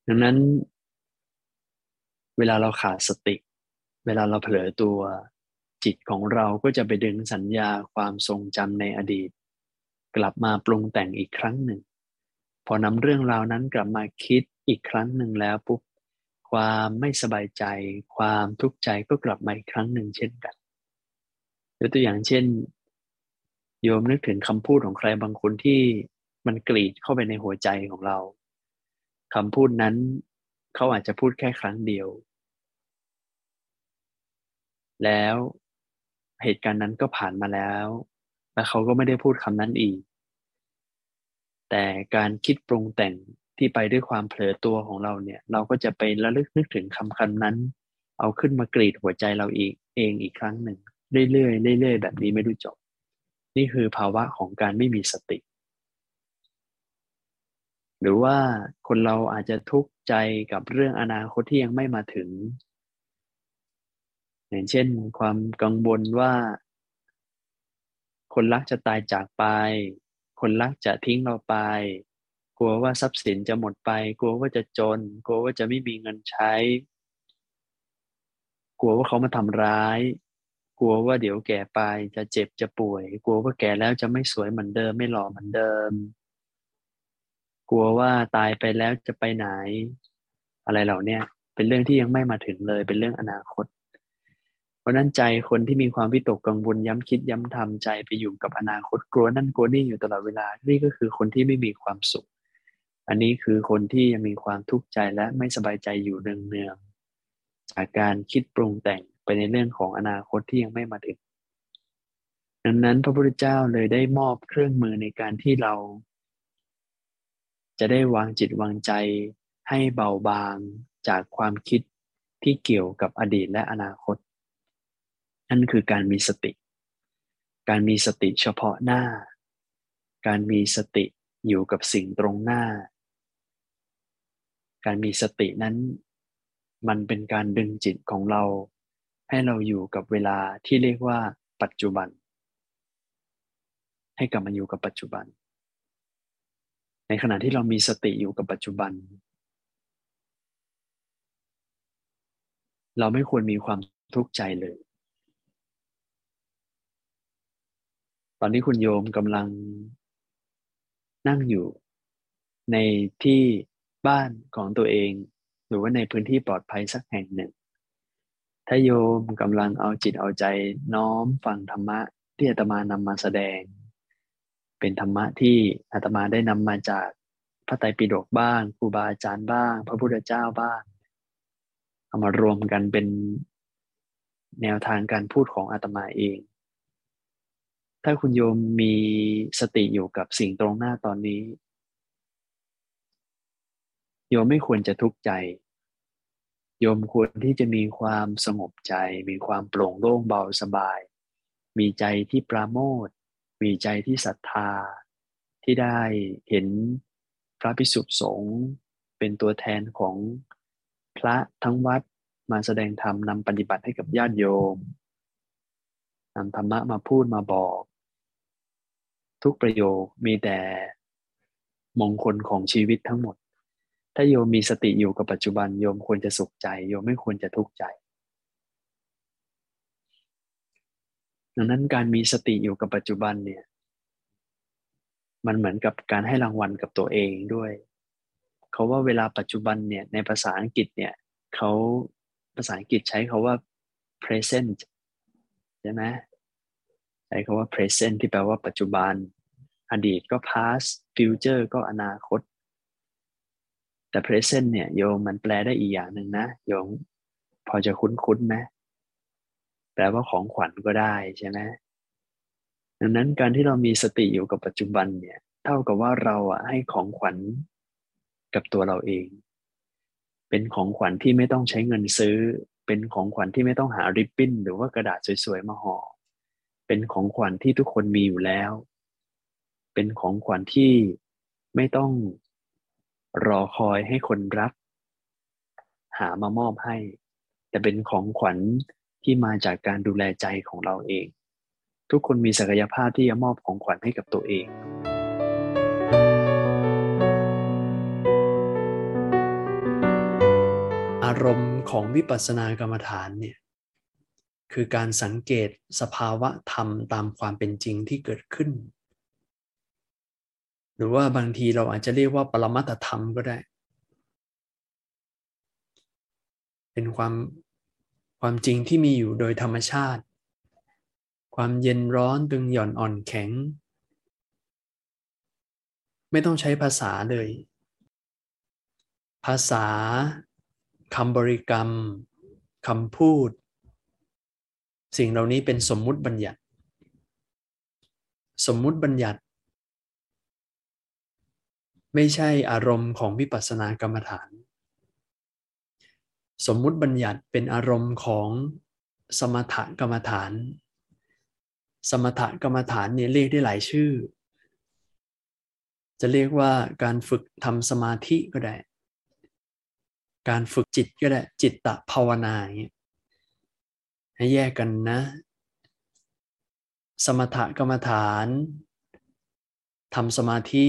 ดังนั้น เวลาเราขาดสติ เวลาเราเผลอตัวจิตของเราก็จะไปดึงสัญญาความทรงจำในอดีต กลับมาปรุงแต่งอีกครั้งหนึ่ง พอนำเรื่องราวนั้นกลับมาคิดอีกครั้งหนึ่งแล้วปุ๊บ ความไม่สบายใจ ความทุกข์ใจก็กลับมาอีกครั้งหนึ่งเช่นกันยกตัวอย่างเช่น โยมนึกถึงคำพูดของใครบางคนที่มันกรีดเข้าไปในหัวใจของเราคำพูดนั้นเขาอาจจะพูดแค่ครั้งเดียว แล้วเหตุการณ์นั้นก็ผ่านมาแล้ว และเขาก็ไม่ได้พูดคำนั้นอีก แต่การคิดปรุงแต่ง ที่ไปด้วยความเผลอตัวของเราเนี่ย เราก็จะไประลึกนึกถึงคำคำนั้น เอาขึ้นมากรีดหัวใจเราอีกเองอีกครั้งหนึ่งเรื่อยๆเรื่อยๆแบบนี้ไม่รู้จบ นี่คือภาวะของการไม่มีสติ หรือว่าคนเราอาจจะทุกข์ใจกับเรื่องอนาคตที่ยังไม่มาถึง อย่างเช่น ความกังวลว่า คนรักจะตายจากไป คนรักจะทิ้งเราไป กลัวว่าทรัพย์สินจะหมดไป กลัวว่าจะจน กลัวว่าจะไม่มีเงินใช้ กลัวว่าเขามาทำร้าย กลัวว่าเดี๋ยวแก่ไปจะเจ็บจะป่วย กลัวว่าแก่แล้วจะไม่สวยเหมือนเดิม ไม่หล่อเหมือนเดิม กลัวว่าตายไปแล้วจะไปไหน อะไรเหล่านี้เป็นเรื่องที่ยังไม่มาถึงเลย เป็นเรื่องอนาคต เพราะนั้นใจคนที่มีความวิตกกังวลย้ำคิดย้ำทำใจไปอยู่กับอนาคตกลัวนั่นกลัวนี่อยู่ตลอดเวลา นี่ก็คือคนที่ไม่มีความสุข อันนี้คือคนที่ยังมีความทุกข์ใจและไม่สบายใจอยู่เนืองๆจากการคิดปรุงแต่งไปในเรื่องของอนาคตที่ยังไม่มาถึงดังนั้นพระพุทธเจ้าเลยได้มอบเครื่องมือในการที่เรา จะได้วางจิตวางใจให้เบาบางจากความคิดที่เกี่ยวกับอดีตและอนาคต นั่นคือการมีสติ การมีสติเฉพาะหน้า การมีสติอยู่กับสิ่งตรงหน้า การมีสตินั้น มันเป็นการดึงจิตของเรา ให้เราอยู่กับเวลาที่เรียกว่าปัจจุบัน ให้กลับมาอยู่กับปัจจุบัน ในขณะที่เรามีสติอยู่กับปัจจุบัน เราไม่ควรมีความทุกข์ใจเลย ตอนนี้คุณโยมกำลังนั่งอยู่ในที่ บ้านของตัวเอง หรือว่าในพื้นที่ปลอดภัยสักแห่งหนึ่ง ถ้าโยมกำลังเอาจิตเอาใจน้อมฟังธรรมะที่อาตมานำมาแสดง เป็นธรรมะที่อาตมาได้นำมาจากพระไตรปิฎกบ้างครูบาอาจารย์บ้าง พระพุทธเจ้าบ้างเอามารวมกันเป็นแนวทางการพูดของอาตมาเอง ถ้าคุณโยมมีสติอยู่กับสิ่งตรงหน้าตอนนี้ โยมไม่ควรจะทุกข์ใจ โยมควรที่จะมีความสงบใจ มีความโปร่งโล่งเบาสบาย มีใจที่ปราโมทมีใจที่ศรัทธา ที่ได้เห็นพระพิสุสงฆ์เป็นตัวแทนของพระทั้งวัดมาแสดงธรรมนำปฏิบัติให้กับญาติโยมนำธรรมะมาพูดมาบอก ทุกประโยคมีแต่มงคลของชีวิตทั้งหมด ถ้าโยมมีสติอยู่กับปัจจุบันโยมควรจะสุขใจโยมไม่ควรจะทุกข์ใจ ดังนั้นการมีสติอยู่กับปัจจุบันเนี่ย มันเหมือนกับการให้รางวัลกับตัวเองด้วยเขาว่าเวลาปัจจุบันเนี่ยในภาษาอังกฤษเนี่ยเขาภาษาอังกฤษใช้คาว่า present ใช่ไหมใช้คาว่า present ที่แปลว่าปัจจุบัน อดีตก็ past future ก็อนาคต แต่ present เนี่ยโยมมันแปลได้อีกอย่างหนึ่งนะโยมพอจะคุ้นๆไหมแปลว่าของขวัญก็ได้ใช่ไหมดังนั้นการที่เรามีสติอยู่กับปัจจุบันเนี่ยเท่ากับว่าเราอะให้ของขวัญกับตัวเราเอง เป็นของขวัญที่ไม่ต้องใช้เงินซื้อ เป็นของขวัญที่ไม่ต้องหาริบบิ้น หรือว่ากระดาษสวยๆมาห่อเป็นของขวัญที่ทุกคนมีอยู่แล้ว เป็นของขวัญที่ไม่ต้อง รอคอยให้คนรับหามามอบให้ แต่เป็นของขวัญที่มาจากการดูแลใจของเราเอง ทุกคนมีศักยภาพที่จะมอบของขวัญให้กับตัวเองอารมณ์ของวิปัสสนากรรมฐานเนี่ยคือการสังเกตสภาวะธรรมตามความเป็นจริงที่เกิดขึ้น หรือว่าบางทีเราอาจจะเรียกว่าปรมัตธรรมก็ได้ เป็นความความจริงที่มีอยู่โดยธรรมชาติ ความเย็นร้อนตึงหย่อนอ่อนแข็ง ไม่ต้องใช้ภาษาเลย ภาษาคำบริกรรมคำพูด สิ่งเหล่านี้เป็นสมมุติบัญญัติ สมมุติบัญญัติ ไม่ใช่อารมณ์ของวิปัสสนากรรมฐาน สมมุติบัญญัติเป็นอารมณ์ของสมถกรรมฐาน สมถกรรมฐานเนี่ยเรียกได้หลายชื่อ จะเรียกว่าการฝึกทำสมาธิก็ได้ การฝึกจิตก็ได้ จิตตะภาวนาอย่างเงี้ยให้แยกกันนะ สมถกรรมฐานทำสมาธิ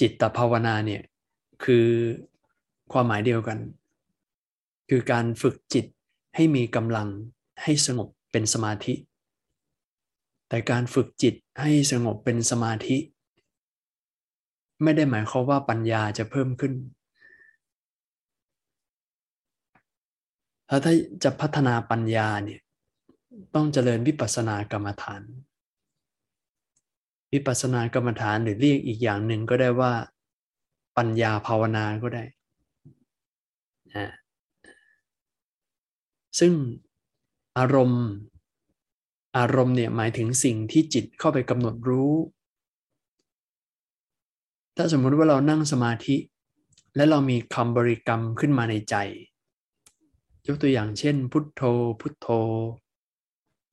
จิตตภาวนาเนี่ยคือความหมายเดียวกัน คือการฝึกจิตให้มีกำลังให้สงบเป็นสมาธิ แต่การฝึกจิตให้สงบเป็นสมาธิ ไม่ได้หมายความว่าปัญญาจะเพิ่มขึ้นแล้วถ้าจะพัฒนาปัญญาเนี่ยต้องเจริญวิปัสสนากรรมฐาน วิปัสสนากรรมฐานหรือเรียกอีกอย่างหนึ่งก็ได้ว่า ปัญญาภาวนาก็ได้นะซึ่งอารมณ์อารมณ์เนี่ยหมายถึงสิ่งที่จิตเข้าไปกำหนดรู้ ถ้าสมมุติว่าเรานั่งสมาธิ และเรามีคำบริกรรมขึ้นมาในใจ ยกตัวอย่างเช่น พุทโธ พุทโธ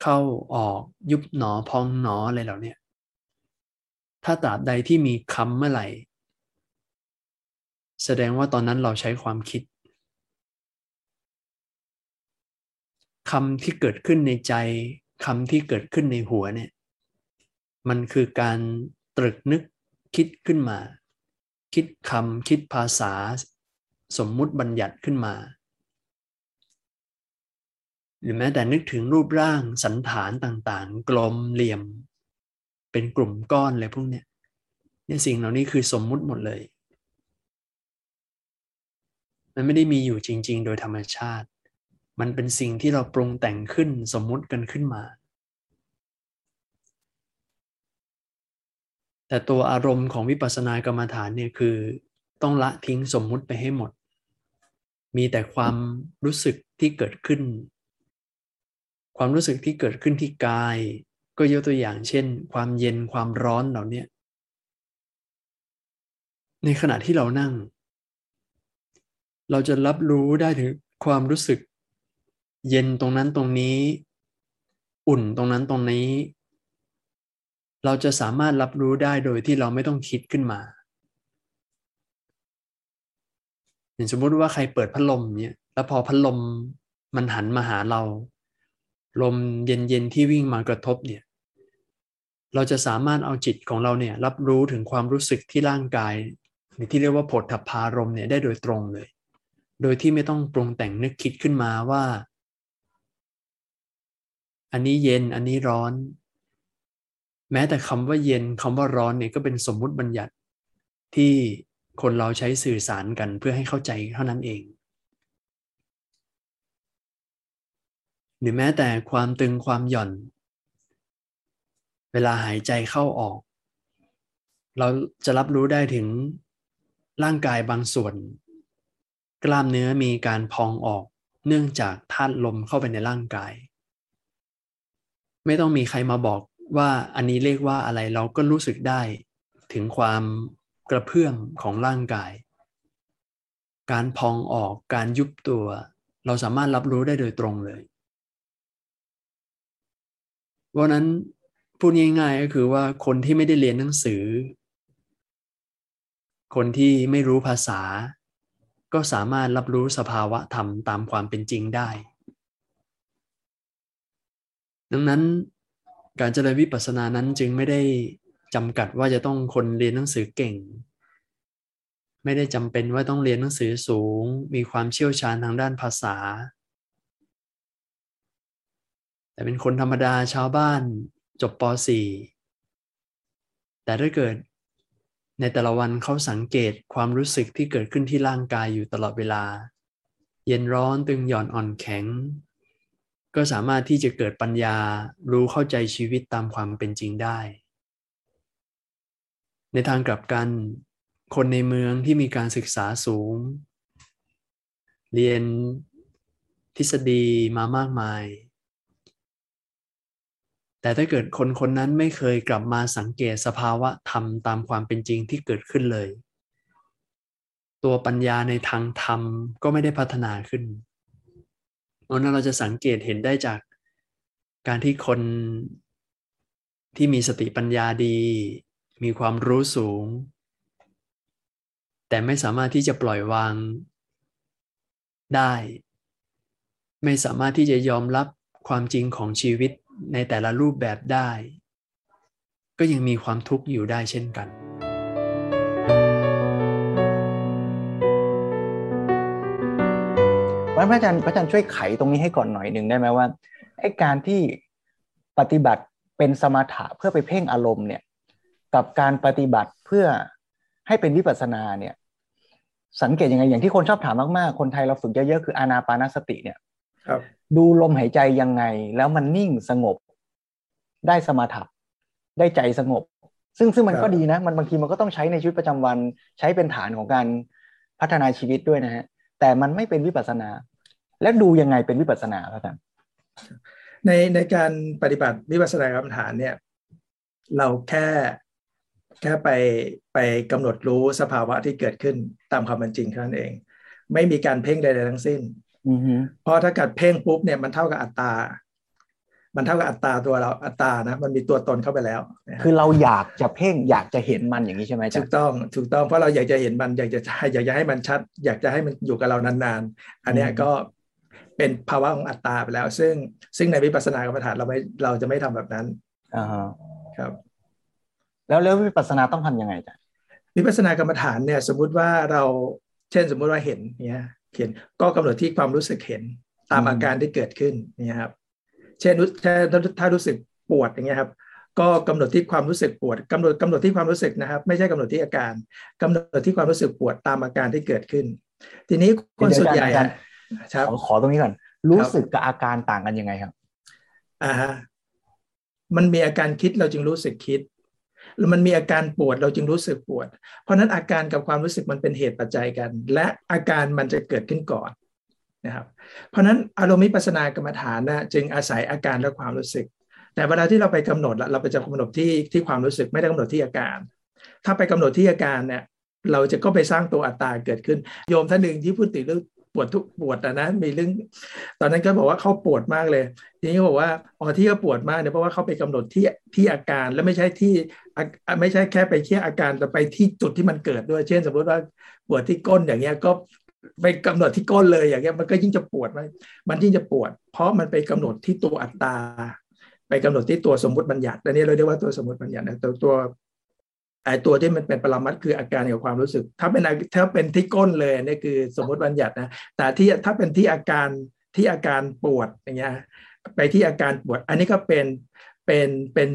เข้าออกยุบหนอพองหนออะไรเหล่านี้ ถ้าตราบใดที่มีคำเมื่อไหร่ แสดงว่าตอนนั้นเราใช้ความคิดคำที่เกิดขึ้นในใจคำที่เกิดขึ้นในหัวเนี่ย มันคือการตรึกนึกคิดขึ้นมา คิดคำคิดภาษา สมมุติบัญญัติขึ้นมา หรือแม้แต่นึกถึงรูปร่างสันฐานต่างๆ กลมเหลี่ยม เป็นกลุ่มก้อนอะไรพวกเนี้ยเนี่ยสิ่งเหล่านี้คือสมมุติหมดเลย มันไม่ได้มีอยู่จริง ๆ โดยธรรมชาติ มันเป็นสิ่งที่เราปรุงแต่งขึ้นสมมุติกันขึ้นมา แต่ตัวอารมณ์ของวิปัสสนากรรมฐานเนี่ยคือต้องละทิ้งสมมุติไปให้หมด มีแต่ความรู้สึกที่เกิดขึ้น ความรู้สึกที่เกิดขึ้นที่กาย ก็ยกตัวอย่างเช่น ความเย็นความร้อนเหล่านี้ในขณะที่เรานั่ง เราจะรับรู้ได้ถึงความรู้สึก เย็นตรงนั้นตรงนี้ อุ่นตรงนั้นตรงนี้ เราจะสามารถรับรู้ได้โดยที่เราไม่ต้องคิดขึ้นมาอย่างสมมติว่าใครเปิดพัดลมเนี่ยแล้วพอพัดลมมันหันมาหาเรา ลมเย็นๆที่วิ่งมากระทบเนี่ย เราจะสามารถเอาจิตของเราเนี่ยรับรู้ถึงความรู้สึกที่ร่างกายหรือที่เรียกว่าผลทัพารมเนี่ยได้โดยตรงเลย โดยที่ไม่ต้องปรุงแต่งนึกคิดขึ้นมาว่า อันนี้เย็นอันนี้ร้อน แม้แต่คำว่าเย็นคำว่าร้อนเนี่ยก็เป็นสมมุติบัญญัติที่คนเราใช้สื่อสารกันเพื่อให้เข้าใจเท่านั้นเอง หรือแม้แต่ความตึงความหย่อน เวลาหายใจเข้าออก เราจะรับรู้ได้ถึงร่างกายบางส่วน กล้ามเนื้อมีการพองออก เนื่องจากธาตุลมเข้าไปในร่างกาย ไม่ต้องมีใครมาบอกว่าอันนี้เรียกว่าอะไรเราก็รู้สึกได้ถึงความกระเพื่อมของร่างกาย การพองออกการยุบตัว เราสามารถรับรู้ได้โดยตรงเลย เพราะนั้น พูดง่ายๆก็คือว่าคนที่ไม่ได้เรียนหนังสือ คนที่ไม่รู้ภาษา ก็สามารถรับรู้สภาวะธรรมตามความเป็นจริงได้ ดังนั้นการเจริญวิปัสสนานั้นจึงไม่ได้จำกัดว่าจะต้องคนเรียนหนังสือเก่ง ไม่ได้จำเป็นว่าต้องเรียนหนังสือสูง มีความเชี่ยวชาญทางด้านภาษา แต่เป็นคนธรรมดาชาวบ้าน จบป .4 แต่ถ้าเกิดในแต่ละวันเขาสังเกตความรู้สึกที่เกิดขึ้นที่ร่างกายอยู่ตลอดเวลา เย็นร้อนตึงหย่อนอ่อนแข็ง ก็สามารถที่จะเกิดปัญญารู้เข้าใจชีวิตตามความเป็นจริงได้ ในทางกลับกัน คนในเมืองที่มีการศึกษาสูง เรียนทฤษฎีมามากมาย แต่ถ้าเกิดคนคนนั้นไม่เคยกลับมาสังเกตสภาวะธรรมตามความเป็นจริงที่เกิดขึ้นเลย ตัวปัญญาในทางธรรมก็ไม่ได้พัฒนาขึ้นเพราะนั้นเราจะสังเกตเห็นได้จากการที่คนที่มีสติปัญญาดี มีความรู้สูง แต่ไม่สามารถที่จะปล่อยวางได้ ไม่สามารถที่จะยอมรับความจริงของชีวิต ในแต่ละรูปแบบได้ ก็ยังมีความทุกข์อยู่ได้เช่นกัน พระอาจารย์พระอาจารย์ช่วยไขตรงนี้ให้ก่อนหน่อยหนึ่งได้ไหมว่าไอ้การที่ปฏิบัติเป็นสมถะเพื่อไปเพ่งอารมณ์เนี่ยกับการปฏิบัติเพื่อให้เป็นวิปัสสนาเนี่ยสังเกตยังไงอย่างที่คนชอบถามมากๆ คนไทยเราฝึกเยอะๆคืออานาปานสติเนี่ย ดูลมหายใจยังไง แล้วมันนิ่งสงบ ได้สมาธิได้ใจสงบ ซึ่งซึ่งมันครับก็ดีนะ มันบางทีมันก็ต้องใช้ในชีวิตประจำวัน ใช้เป็นฐานของการพัฒนาชีวิตด้วยนะฮะแต่มันไม่เป็นวิปัสสนา แล้วดูยังไงเป็นวิปัสสนาครับอาจารย์ในในการปฏิบัติวิปัสสนากรรมฐานเนี่ย เราแค่แค่ไปไปกำหนดรู้สภาวะที่เกิดขึ้นตามความเป็นจริงแค่นั้นเอง ไม่มีการเพ่งใดๆทั้งสิ้นอือฮึ เพราะถ้าเกิดเพ่งปุ๊บเนี่ยมันเท่ากับอัตตา มันเท่ากับอัตตาตัวเราอัตตานะ มันมีตัวตนเข้าไปแล้วนะคือเราอยากจะเพ่งอยากจะเห็นมันอย่างนี้ใช่ไหมอาจาถูรกย์ต้องถูกต้องเพราะเราอยากจะเห็นมันอยากจะอยากจะให้มันชัด อยากจะให้มันอยู่กับเรานานๆ อันเนี้ยก็เป็นภาวะของอัตตาไปแล้ว ซึ่งซึ่งในวิปัสสนากรรมฐานเราไม่เราจะไม่ทำแบบนั้นอ่าฮะครับ แล้วแล้ววิปัสสนาต้องทำยังไงอาจารย์วิปัสสนากรรมฐานเนี่ย สมมุติว่าเราเช่นสมมุติว่าเห็นเนี่ย เห็นก็กำหนดที่ความรู้สึกเห็นตามอาการที่เกิดขึ้นเนี่ยครับ เช่นรู้ถ้าถ้ารู้สึกปวดอย่างเงี้ยครับ ก็กำหนดที่ความรู้สึกปวดกำหนดกำหนดที่ความรู้สึกนะครับ ไม่ใช่กำหนดที่อาการกำหนดที่ความรู้สึกปวดตามอาการที่เกิดขึ้น ทีนี้คนส่วนใหญ่เดี๋ยวอาจารอะย์ครับขอขอตรงนี้ก่อนรู้สึกกับอาการต่างกันยังไงครับ อ่าฮะมันมีอาการคิดเราจึงรู้สึกคิด แล้วมันมีอาการปวดเราจึงรู้สึกปวด เพราะนั้นอาการกับความรู้สึกมันเป็นเหตุปัจจัยกัน และอาการมันจะเกิดขึ้นก่อนนะครับ เพราะนั้นอารมณ์วิปัสนากรรมฐานนะจึงอาศัยอาการและความรู้สึก แต่เวลาที่เราไปกำหนดเราไปจะกำหนดที่ที่ความรู้สึกไม่ได้กำหนดที่อาการ ถ้าไปกำหนดที่อาการเนี่ยเราจะก็ไปสร้างตัวอัตตาเกิดขึ้น โยมท่านหนึ่งที่พูดถึงเรื่องปวดทุกปวดนะนะมีเรื่อง ตอนนั้นก็บอกว่าเขาปวดมากเลย ทีนี้บอกว่าอ๋อที่เขาปวดมากเนี่ยเพราะว่าเขาไปกำหนดที่ที่อาการ แล้วไม่ใช่ที่ ไม่ใช่แค่ไปแค่ยอาการแต่ไปที่จุดที่มันเกิดด้วย เช่น สมมติว่าปวดที่ก้นอย่างเงี้ยก็ไปกำหนดที่ก้นเลยอย่างเงี้ยมันก็ยิ่งจะปวดมากมันยิ่งจะปวด เพราะมันไปกำหนดที่ตัวอัตตา ไปกำหนดที่ตัวสมมติบัญญัติอันนี้เราเรียกว่าตัวสมมติบัญญัตินะตัวตัวไอตัวที่มันเป็นปรมัตคืออาการกับความรู้สึก ถ้าเป็นถ้าเป็นที่ก้นเลยนี่คือสมมติบัญญัตินะแต่ที่ถ้าเป็นที่อาการที่อาการปวดอย่างเงี้ยไปที่อาการปวด อันนี้ก็เป็นเป็นเป็น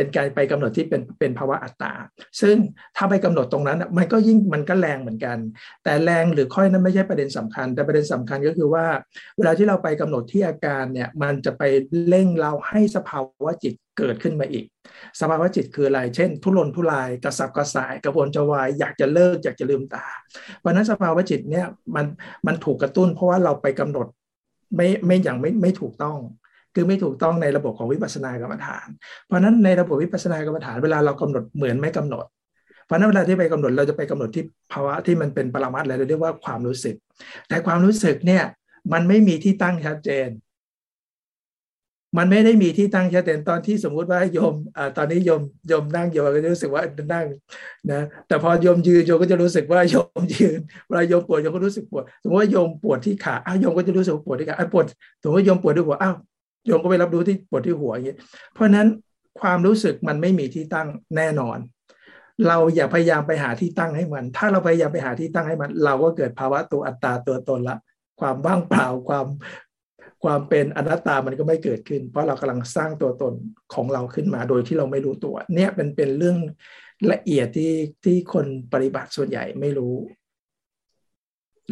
เป็นการไปกำหนดที่เป็นเป็นภาวะอัตตาซึ่งถ้าไปกำหนดตรงนั้นมันก็ยิ่งมันก็แรงเหมือนกัน แต่แรงหรือค่อยนั้นไม่ใช่ประเด็นสำคัญ แต่ประเด็นสำคัญก็คือว่า เวลาที่เราไปกำหนดที่อาการเนี่ยมันจะไปเร่งเราให้สภาวะจิตเกิดขึ้นมาอีก สภาวะจิตคืออะไร เช่น ทุรนทุรายกระสับกระส่ายกระวนจะวายอยากจะเลิกอยากจะลืมตา เพราะนั้นสภาวะจิตเนี่ยมันมันถูกกระตุ้นเพราะว่าเราไปกำหนดไม่ไม่อย่างไม่ไม่ถูกต้อง คือไม่ถูกต้องในระบบของวิปัสสนากรรมฐาน เพราะนั้นในระบบวิปัสสนากรรมฐานเวลาเรากำหนดเหมือนไม่กำหนด เพราะนั้นเวลาที่ไปกำหนดเราจะไปกำหนดที่ภาวะที่มันเป็นปรมัตถ์อะไรเราเรียกว่าความรู้สึก แต่ความรู้สึกเนี่ยมันไม่มีที่ตั้งชัดเจน มันไม่ได้มีที่ตั้งชัดเจนตอนที่สมมุติว่าโยมอตอนนี้โยมโยมนั่งโยมก็จะรู้สึกว่านั่งนะแต่พอโยมยืนโยมก็จะรู้สึกว่าโยมยืนเวลาโยมปวดโยมก็รู้สึกปวดสมมติว่าโยมปวดที่ขาอ้าวโยมก็จะรู้สึกปวดที่ขาอ้าวปวดสมมติว่าโยมปวดที่หัวอ้าว โยมก็ไปรับรู้ที่ปวดที่หัวอย่างนี้เพราะนั้นความรู้สึกมันไม่มีที่ตั้งแน่นอน เราอย่าพยายามไปหาที่ตั้งให้มัน ถ้าเราพยายามไปหาที่ตั้งให้มัน เราก็เกิดภาวะตัวอัตตาตัวตนละ ความว่างเปล่าความความเป็นอนัตตามันก็ไม่เกิดขึ้น เพราะเรากำลังสร้างตัวตนของเราขึ้นมาโดยที่เราไม่รู้ตัว เนี่ยเป็นเป็นเรื่องละเอียดที่ที่คนปฏิบัติส่วนใหญ่ไม่รู้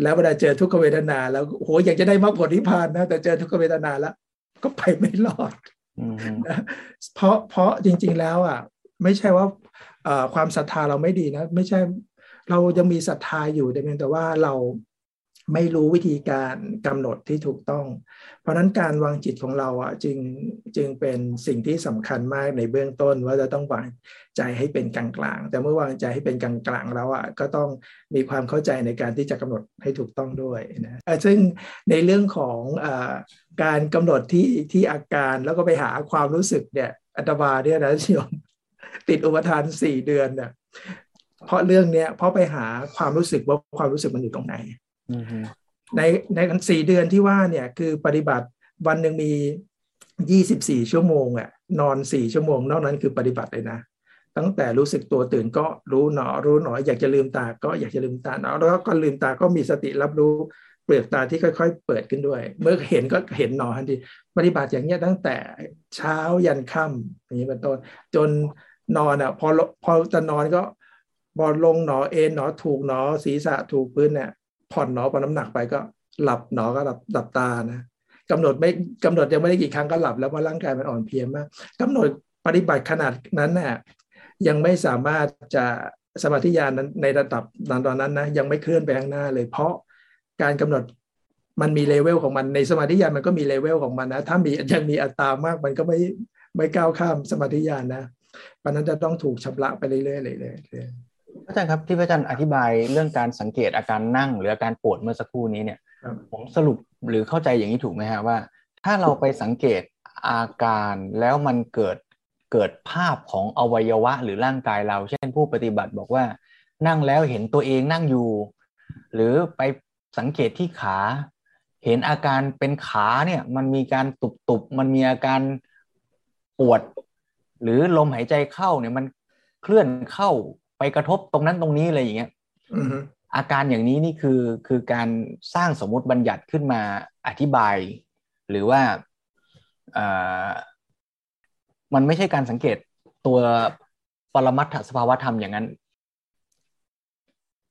แล้วเวลาเจอทุกขเวทนา แล้วโหอยากจะได้มรรคผลนิพพานนะแต่เจอทุกขเวทนาแล้ว ก็ไปไม่รอดนะเพราะเพราะจริง ๆ แล้วอะไม่ใช่ว่าความศรัทธาเราไม่ดีนะ ไม่ใช่เรายังมีศรัทธาอยู่แต่เพียงแต่ว่าเรา ไม่รู้วิธีการกำหนดที่ถูกต้อง เพราะนั้นการวางจิตของเราอะจึงจึงเป็นสิ่งที่สำคัญมากในเบื้องต้นว่าจะต้องวางใจให้เป็นกลางๆแต่เมื่อวางใจให้เป็นกลางๆแล้วอะก็ต้องมีความเข้าใจในการที่จะกำหนดให้ถูกต้องด้วยนะซึ่งในเรื่องของอการกำหนดที่ที่อาการแล้วก็ไปหาความรู้สึกเนี่ยอัตบาเนี่ยนะโยมติดอุปทานสี่เดือนเนี่ยเพราะเรื่องเนี้ยเพราะไปหาความรู้สึกว่าความรู้สึกมันอยู่ตรงไหน ในในสี่เดือนที่ว่าเนี่ยคือปฏิบัติวันหนึ่งมียี่สิบสี่ชั่วโมงอะนอนสี่ชั่วโมง นอกนั้นคือปฏิบัติเลยนะ ตั้งแต่รู้สึกตัวตื่นก็รู้หนอรู้หนอ อยากจะลืมตาก็อยากจะลืมตาเนาะแล้วก็ลืมตาก็มีสติรับรู้เปลือกตาที่ค่อย ๆ เปิดขึ้นด้วย เมื่อเห็นก็เห็นหนอทันทีปฏิบัติอย่างเงี้ยตั้งแต่เช้ายันค่ำอย่างนี้เป็นต้นจนนอนอะพอพอจะนอนก็บอลลงหนอเอ็นหนอถูกหนอศีรษะถูกพื้นเนี่ย ผ่อนหนอพอน้ำหนักไปก็หลับหนอก็หลับหลับตานะกำหนดไม่กำหนดยังไม่ได้กี่ครั้งก็หลับแล้วเพราร่างกายมันอ่อนเพลียมากกำหนดปฏิบัติขนาดนั้นน่ะยังไม่สามารถจะสมาธิญาณนั้นในระดับนั้นตอนนั้นนะยังไม่เคลื่อนไปข้างหน้าเลย เพราะการกำหนดมันมีเลเวลของมันในสมาธิญาณมันก็มีเลเวลของมันนะถ้ามียังมีอัตรามากมันก็ไม่ไม่ก้าวข้ามสมาธิญาณนะเพราะนั้นจะต้องถูกชำระไปเรื่อยๆเลย อาจารย์ครับที่พระอาจารย์อธิบายเรื่องการสังเกตอาการนั่ง หรืออาการปวดเมื่อสักครู่นี้เนี่ยผมสรุปหรือเข้าใจอย่างนี้ถูกไหมฮะว่า ถ้าเราไปสังเกตอาการแล้วมันเกิดเกิดภาพของอวัยวะหรือร่างกายเรา เช่นผู้ปฏิบัติบอกว่า นั่งแล้วเห็นตัวเองนั่งอยู่ หรือไปสังเกตที่ขา เห็นอาการเป็นขาเนี่ยมันมีการตุบๆมันมีอาการปวด หรือลมหายใจเข้าเนี่ยมันเคลื่อนเข้า ไปกระทบตรงนั้นตรงนี้อะไรอย่างเงี้ยอาการอย่างนี้นี่คือคือการสร้างสมมุติบัญญัติขึ้นมาอธิบาย หรือว่ามันไม่ใช่การสังเกตตัวปรมัตถสภาวธรรมอย่างนั้น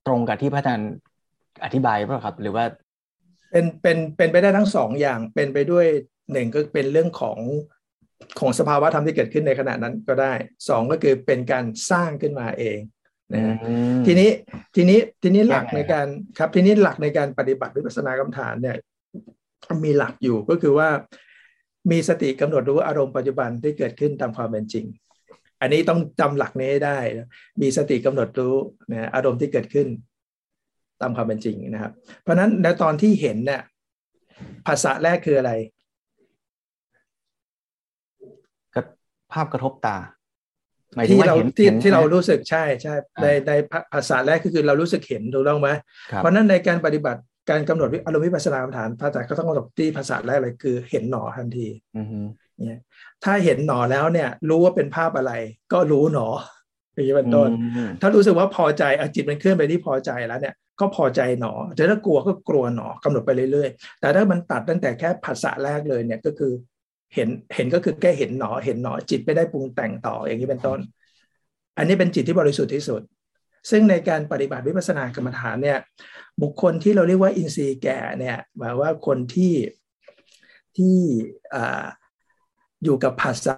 ตรงกับที่พระอาจารย์อธิบายป่ะครับ หรือว่า เป็นเป็นเป็นไปได้ทั้งสองอย่างเป็นไปด้วยหนึ่งก็เป็นเรื่องของของสภาวะธรรมที่เกิดขึ้นในขณะนั้นก็ได้สองก็คือเป็นการสร้างขึ้นมาเอง นะทีนี้ทีนี้ทีนี้หลักในการครับทีนี้หลักในการปฏิบัติวิปัสสนากรรมฐานเนี่ยมีหลักอยู่ก็คือว่ามีสติกำหนดรู้อารมณ์ปัจจุบันที่เกิดขึ้นตามความเป็นจริง อันนี้ต้องจำหลักนี้ให้ได้ มีสติกำหนดรู้นะอารมณ์ที่เกิดขึ้น ตามความเป็นจริงนะครับ เพราะนั้นในตอนที่เห็นเนี่ยภาษาแรกคืออะไรภาพกระทบตา ที่เราที่ที่เรารู้สึกใช่ใช่ในในภาษาแรกก็คือเรารู้สึกเห็นถูกต้องไหมเพราะนั้นในการปฏิบัติการกำหนดอารมณ์วิปัสสนากรรมฐานพระอาจารย์ก็ต้องกำหนดที่ภาษาแรกเลยคือเห็นหนอทันทีเนี่ยถ้าเห็นหนอแล้วเนี่ย รู้ว่าเป็นภาพอะไร ก็รู้หนออย่างนี้เป็นต้น ถ้ารู้สึกว่าพอใจอจิตมันเคลื่อนไปที่พอใจแล้วเนี่ย ก็พอใจหนอแต่ถ้ากลัวก็กลัวหนอกำหนดไปเรื่อยๆ แต่ถ้ามันตัดตั้งแต่แค่ภาษาแรกเลยเนี่ยก็คือ เห็นเห็นก็คือแค่เห็นหนอเห็นหนอจิตไม่ได้ปรุงแต่งต่ออย่างนี้เป็นต้น อันนี้เป็นจิตที่บริสุทธิ์ที่สุด ซึ่งในการปฏิบัติวิปัสสนากรรมฐานเนี่ยบุคคลที่เราเรียกว่าอินทรีย์แก่เนี่ยหมายว่าคนที่ที่อยู่กับภาษา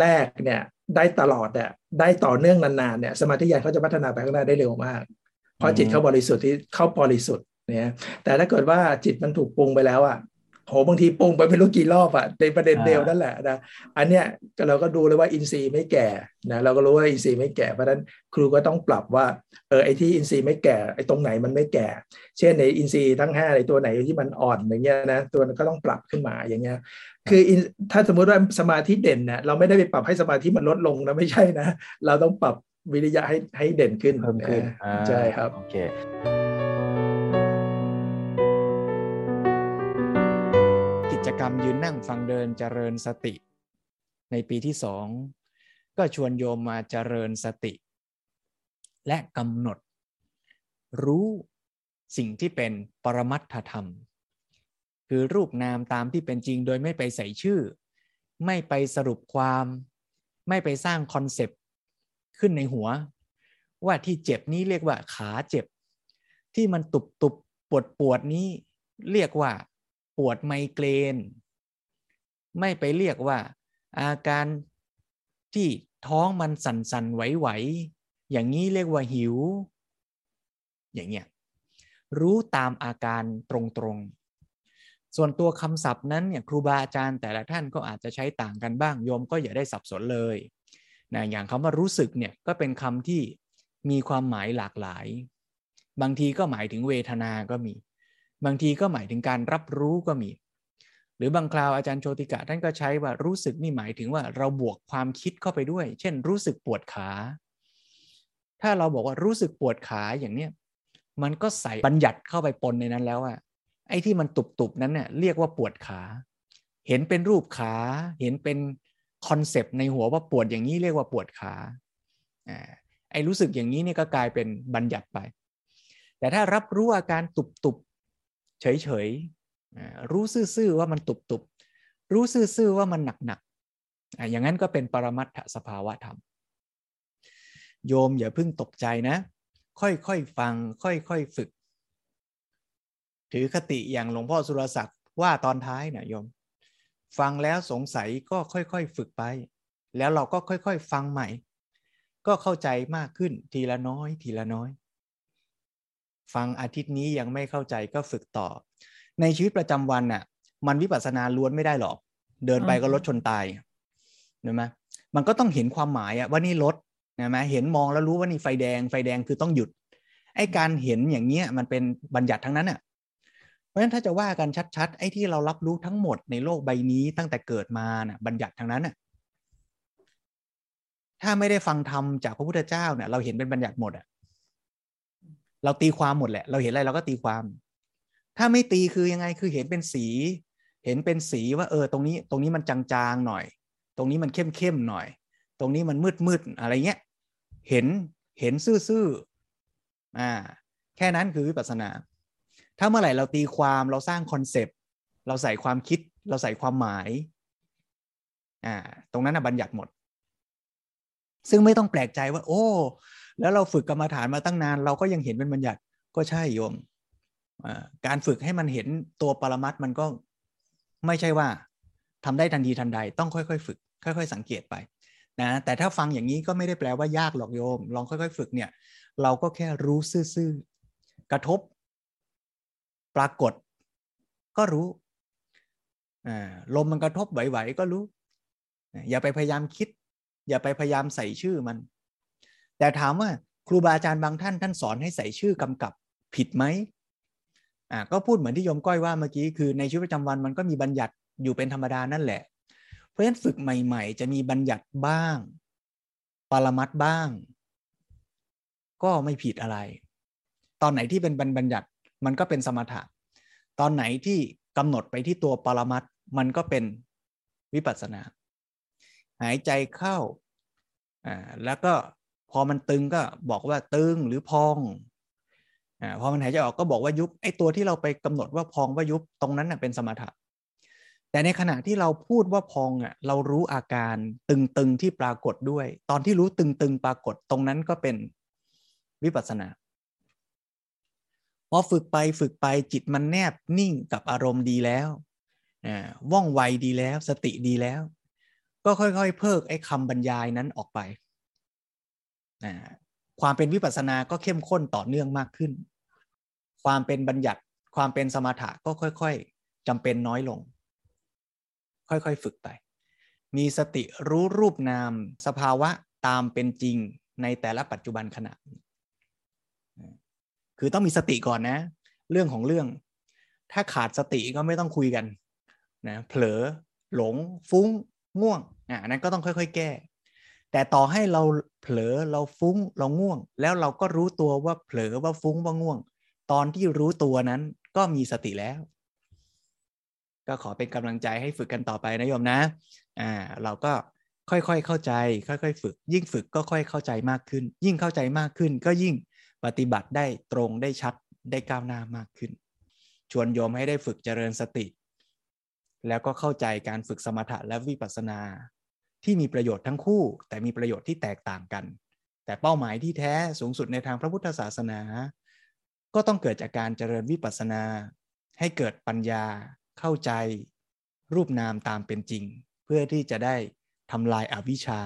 แรกเนี่ยได้ตลอดเนี่ยได้ต่อเนื่องนานๆเนี่ยสมาธิญาณเขาจะพัฒนาไปข้างหน้าได้เร็วมาก เพราะจิตเขาบริสุทธิ์ที่เข้าบริสุทธิ์เนี่ยแต่ถ้าเกิดว่าจิตมันถูกปรุงไปแล้วอะ โหบางทีปรุงไปไม่รู้กี่รอบอะในประเด็นเดียวนั่นแหละนะอันเนี้ยเราก็ดูเลยว่าอินทรีย์ไม่แก่นะเราก็รู้ว่าอินทรีย์ไม่แก่เพราะฉะนั้นครูก็ต้องปรับว่าเออไอ้ที่อินทรีย์ไม่แก่ไอ้ตรงไหนมันไม่แก่ เช่นในอินทรีย์ทั้งห้าในตัวไหนที่มันอ่อนอย่างเงี้ยนะตัวนั้นก็ต้องปรับขึ้นมาอย่างเงี้ยคือถ้าสมมติว่าสมาธิเด่นเนี่ยเราไม่ได้ไปปรับให้สมาธิมันลดลงนะไม่ใช่นะ เราต้องปรับวิริยะให้ให้เด่นขึ้นเพิ่มขึ้นใช่ครับโอเค กิจกรรมยืนนั่งฟังเดินเจริญสติ ในปีที่สองก็ชวนโยมมาเจริญสติ และกำหนด รู้สิ่งที่เป็นปรมัตถธรรม คือรูปนามตามที่เป็นจริงโดยไม่ไปใส่ชื่อ ไม่ไปสรุปความ ไม่ไปสร้าง concept ขึ้นในหัว ว่าที่เจ็บนี้เรียกว่าขาเจ็บ ที่มันตุบตุบปวดปวดนี้เรียกว่า ปวดไมเกรน ไม่ไปเรียกว่า อาการที่ท้องมันสั่นสันไหวๆอย่างนี้เรียกว่าหิว อย่างเงี้ยรู้ตามอาการตรงๆ ส่วนตัวคำศัพท์นั้นเนี่ยครูบาอาจารย์แต่ละท่านก็อาจจะใช้ต่างกันบ้างโยมก็อย่าได้สับสนเลยนะอย่างคำว่ารู้สึกเนี่ยก็เป็นคำที่มีความหมายหลากหลาย บางทีก็หมายถึงเวทนาก็มี บางทีก็หมายถึงการรับรู้ก็มี หรือบางคราวอาจารย์โชติกะท่านก็ใช้ว่ารู้สึกนี่หมายถึงว่าเราบวกความคิดเข้าไปด้วย เช่น รู้สึกปวดขา ถ้าเราบอกว่ารู้สึกปวดขาอย่างเนี้ยมันก็ใส่บัญญัติเข้าไปปนในนั้นแล้วอะไอ้ที่มันตุบๆนั้นเนี่ยเรียกว่าปวดขา เห็นเป็นรูปขา เห็นเป็นคอนเซปต์ในหัวว่าปวดอย่างนี้เรียกว่าปวดขาไอ้รู้สึกอย่างนี้นี่ก็กลายเป็นบัญญัติไป แต่ถ้ารับรู้อาการตุบๆ เฉยๆรู้ซื่อๆว่ามันตุบๆรู้ซื่อๆว่ามันหนักๆอย่างนั้นก็เป็นปรมัตถสภาวะธรรม โยมอย่าเพิ่งตกใจนะ ค่อยๆฟัง ค่อยๆฝึก ถือคติอย่างหลวงพ่อสุรศักดิ์ว่าตอนท้ายนะโยม ฟังแล้วสงสัยก็ค่อยๆฝึกไป แล้วเราก็ค่อยๆ ฟังใหม่ ก็เข้าใจมากขึ้นทีละน้อยทีละน้อย ฟังอาทิตย์นี้ยังไม่เข้าใจก็ฝึกต่อ ในชีวิตประจำวันน่ะ มันวิปัสสนาล้วนไม่ได้หรอก เดินไปก็รถชนตายเห็นไหมมันก็ต้องเห็นความหมายอะว่านี่รถเห็นไหมเห็นมองแล้วรู้ว่านี่ไฟแดง ไฟแดงคือต้องหยุดไอ้การเห็นอย่างเงี้ยมันเป็นบัญญัติทั้งนั้นอะราะฉะนั้นถ้าจะว่ากันชัดๆไอ้ที่เรารับรู้ทั้งหมดในโลกใบนี้ตั้งแต่เกิดมาน่ะ บัญญัติทางนั้นน่ะถ้าไม่ได้ฟังธรรมจากพระพุทธเจ้าเนี่ยเราเห็นเป็นบัญญัติหมดอะ เราตีความหมดแหละ เราเห็นอะไรเราก็ตีความ ถ้าไม่ตีคือยังไงคือเห็นเป็นสี เห็นเป็นสีว่า เออ ตรงนี้ตรงนี้มันจางๆหน่อย ตรงนี้มันเข้มๆหน่อย ตรงนี้มันมืดๆอะไรเงี้ยเห็นเห็นซื่อๆอ่าแค่นั้นคือวิปัสสนา ถ้าเมื่อไหร่เราตีความเราสร้างคอนเซปต์เราใส่ความคิด เราใส่ความหมายอ่าตรงนั้นนะบัญญัติหมด ซึ่งไม่ต้องแปลกใจว่า โอ้ แล้วเราฝึกกรรมฐานมาตั้งนาน เราก็ยังเห็นเป็นบัญญัติก็ใช่โยมการฝึกให้มันเห็นตัวปรมัตมันก็ไม่ใช่ว่าทำได้ทันทีทันใดต้องค่อยๆ ฝึก ค่อย ๆ สังเกตไปนะแต่ถ้าฟังอย่างนี้ก็ไม่ได้แปลว่ายากหรอกโยม ลองค่อย ๆ ฝึกเนี่ย เราก็แค่รู้ซื่อๆกระทบ ปรากฏ ก็รู้ลมมันกระทบไหวๆก็รู้ อย่าไปพยายามคิด อย่าไปพยายามใส่ชื่อมัน แต่ถามว่าครูบาอาจารย์บางท่านท่านสอนให้ใส่ชื่อกำกับผิดไหมอ่าก็พูดเหมือนที่โยมก้อยว่าเมื่อกี้คือในชีวิตประจำวันมันก็มีบัญญัติอยู่เป็นธรรมดานั่นแหละ เพราะฉะนั้นฝึกใหม่ ๆ จะมีบัญญัติบ้าง ปรมัดบ้าง ก็ไม่ผิดอะไร ตอนไหนที่เป็นบัญญัติมันก็เป็นสมถะ ตอนไหนที่กำหนดไปที่ตัวปรมัตมันก็เป็นวิปัสสนา หายใจเข้าอ่าแล้วก็ พอมันตึงก็บอกว่าตึงหรือพองอ่าพอมันหายใจออกก็บอกว่ายุบไอ้ตัวที่เราไปกำหนดว่าพองว่ายุบตรงนั้นเป็นสมถะแต่ในขณะที่เราพูดว่าพองอะเรารู้อาการตึงๆที่ปรากฏด้วย ตอนที่รู้ตึงๆปรากฏตรงนั้นก็เป็นวิปัสสนาพอฝึกไปฝึกไปจิตมันแนบนิ่งกับอารมณ์ดีแล้วว่องไวดีแล้วสติดีแล้ว ก็ค่อยๆ เพิกไอ้คำบรรยายนั้นออกไป ความเป็นวิปัสสนาก็เข้มข้นต่อเนื่องมากขึ้น ความเป็นบัญญัติความเป็นสมถะก็ค่อยๆจำเป็นน้อยลง ค่อยๆฝึกไป มีสติรู้รูปนามสภาวะตามเป็นจริงในแต่ละปัจจุบันขณะ คือต้องมีสติก่อนนะ เรื่องของเรื่อง ถ้าขาดสติก็ไม่ต้องคุยกันนะเผลอหลงฟุ้งง่วงอะนั้นก็ต้องค่อย ๆ แก้ แต่ต่อให้เราเผลอเราฟุ้งเราง่วง แล้วเราก็รู้ตัวว่าเผลอว่าฟุ้งว่าง่วง ตอนที่รู้ตัวนั้นก็มีสติแล้ว ก็ขอเป็นกำลังใจให้ฝึกกันต่อไปนะโยมนะอ่าเราก็ค่อยๆเข้าใจ ค่อยๆ ฝึก ยิ่งฝึกก็ค่อยเข้าใจมากขึ้น ยิ่งเข้าใจมากขึ้น ก็ยิ่งปฏิบัติได้ตรงได้ชัดได้ก้าวหน้ามากขึ้น ชวนโยมให้ได้ฝึกเจริญสติ แล้วก็เข้าใจการฝึกสมถะและวิปัสสนา ที่มีประโยชน์ทั้งคู่ แต่มีประโยชน์ที่แตกต่างกัน แต่เป้าหมายที่แท้สูงสุดในทางพระพุทธศาสนา ก็ต้องเกิดจากการเจริญวิปัสสนา ให้เกิดปัญญา เข้าใจ รูปนามตามเป็นจริง เพื่อที่จะได้ทำลายอวิชชา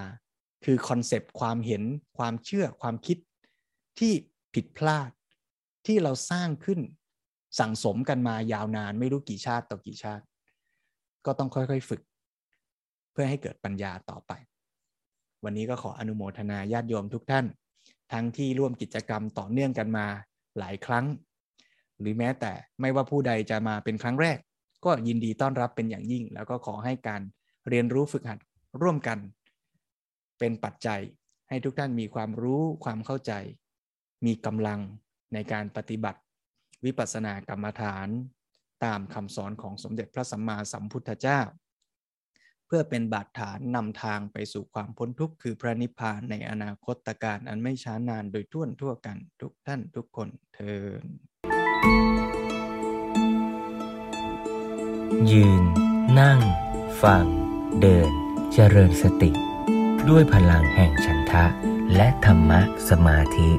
คือ concept ความเห็น ความเชื่อความคิด ที่ผิดพลาด ที่เราสร้างขึ้น สั่งสมกันมายาวนานไม่รู้กี่ชาติต่อกี่ชาติ ก็ต้องค่อยๆ ฝึก พื่อให้เกิดปัญญาต่อไป วันนี้ก็ขออนุโมทนาญาติโยมทุกท่าน ทั้งที่ร่วมกิจกรรมต่อเนื่องกันมาหลายครั้ง หรือแม้แต่ไม่ว่าผู้ใดจะมาเป็นครั้งแรก ก็ยินดีต้อนรับเป็นอย่างยิ่ง แล้วก็ขอให้การเรียนรู้ฝึกหัดร่วมกัน เป็นปัจจัยให้ทุกท่านมีความรู้ความเข้าใจ มีกำลังในการปฏิบัติ วิปัสสนากรรมฐาน ตามคำสอนของสมเด็จพระสัมมาสัมพุทธเจ้า เพื่อเป็นบาดฐานนำทางไปสู่ความพ้นทุกข์คือพระนิพพานในอนาคตการอันไม่ช้านานโดยทั่วทั่วกันทุกท่านทุกคนเทินยืน นั่ง ฟัง เดิน เจริญสติ ด้วยพลังแห่งฉันทะ และธรรมะสมาธิ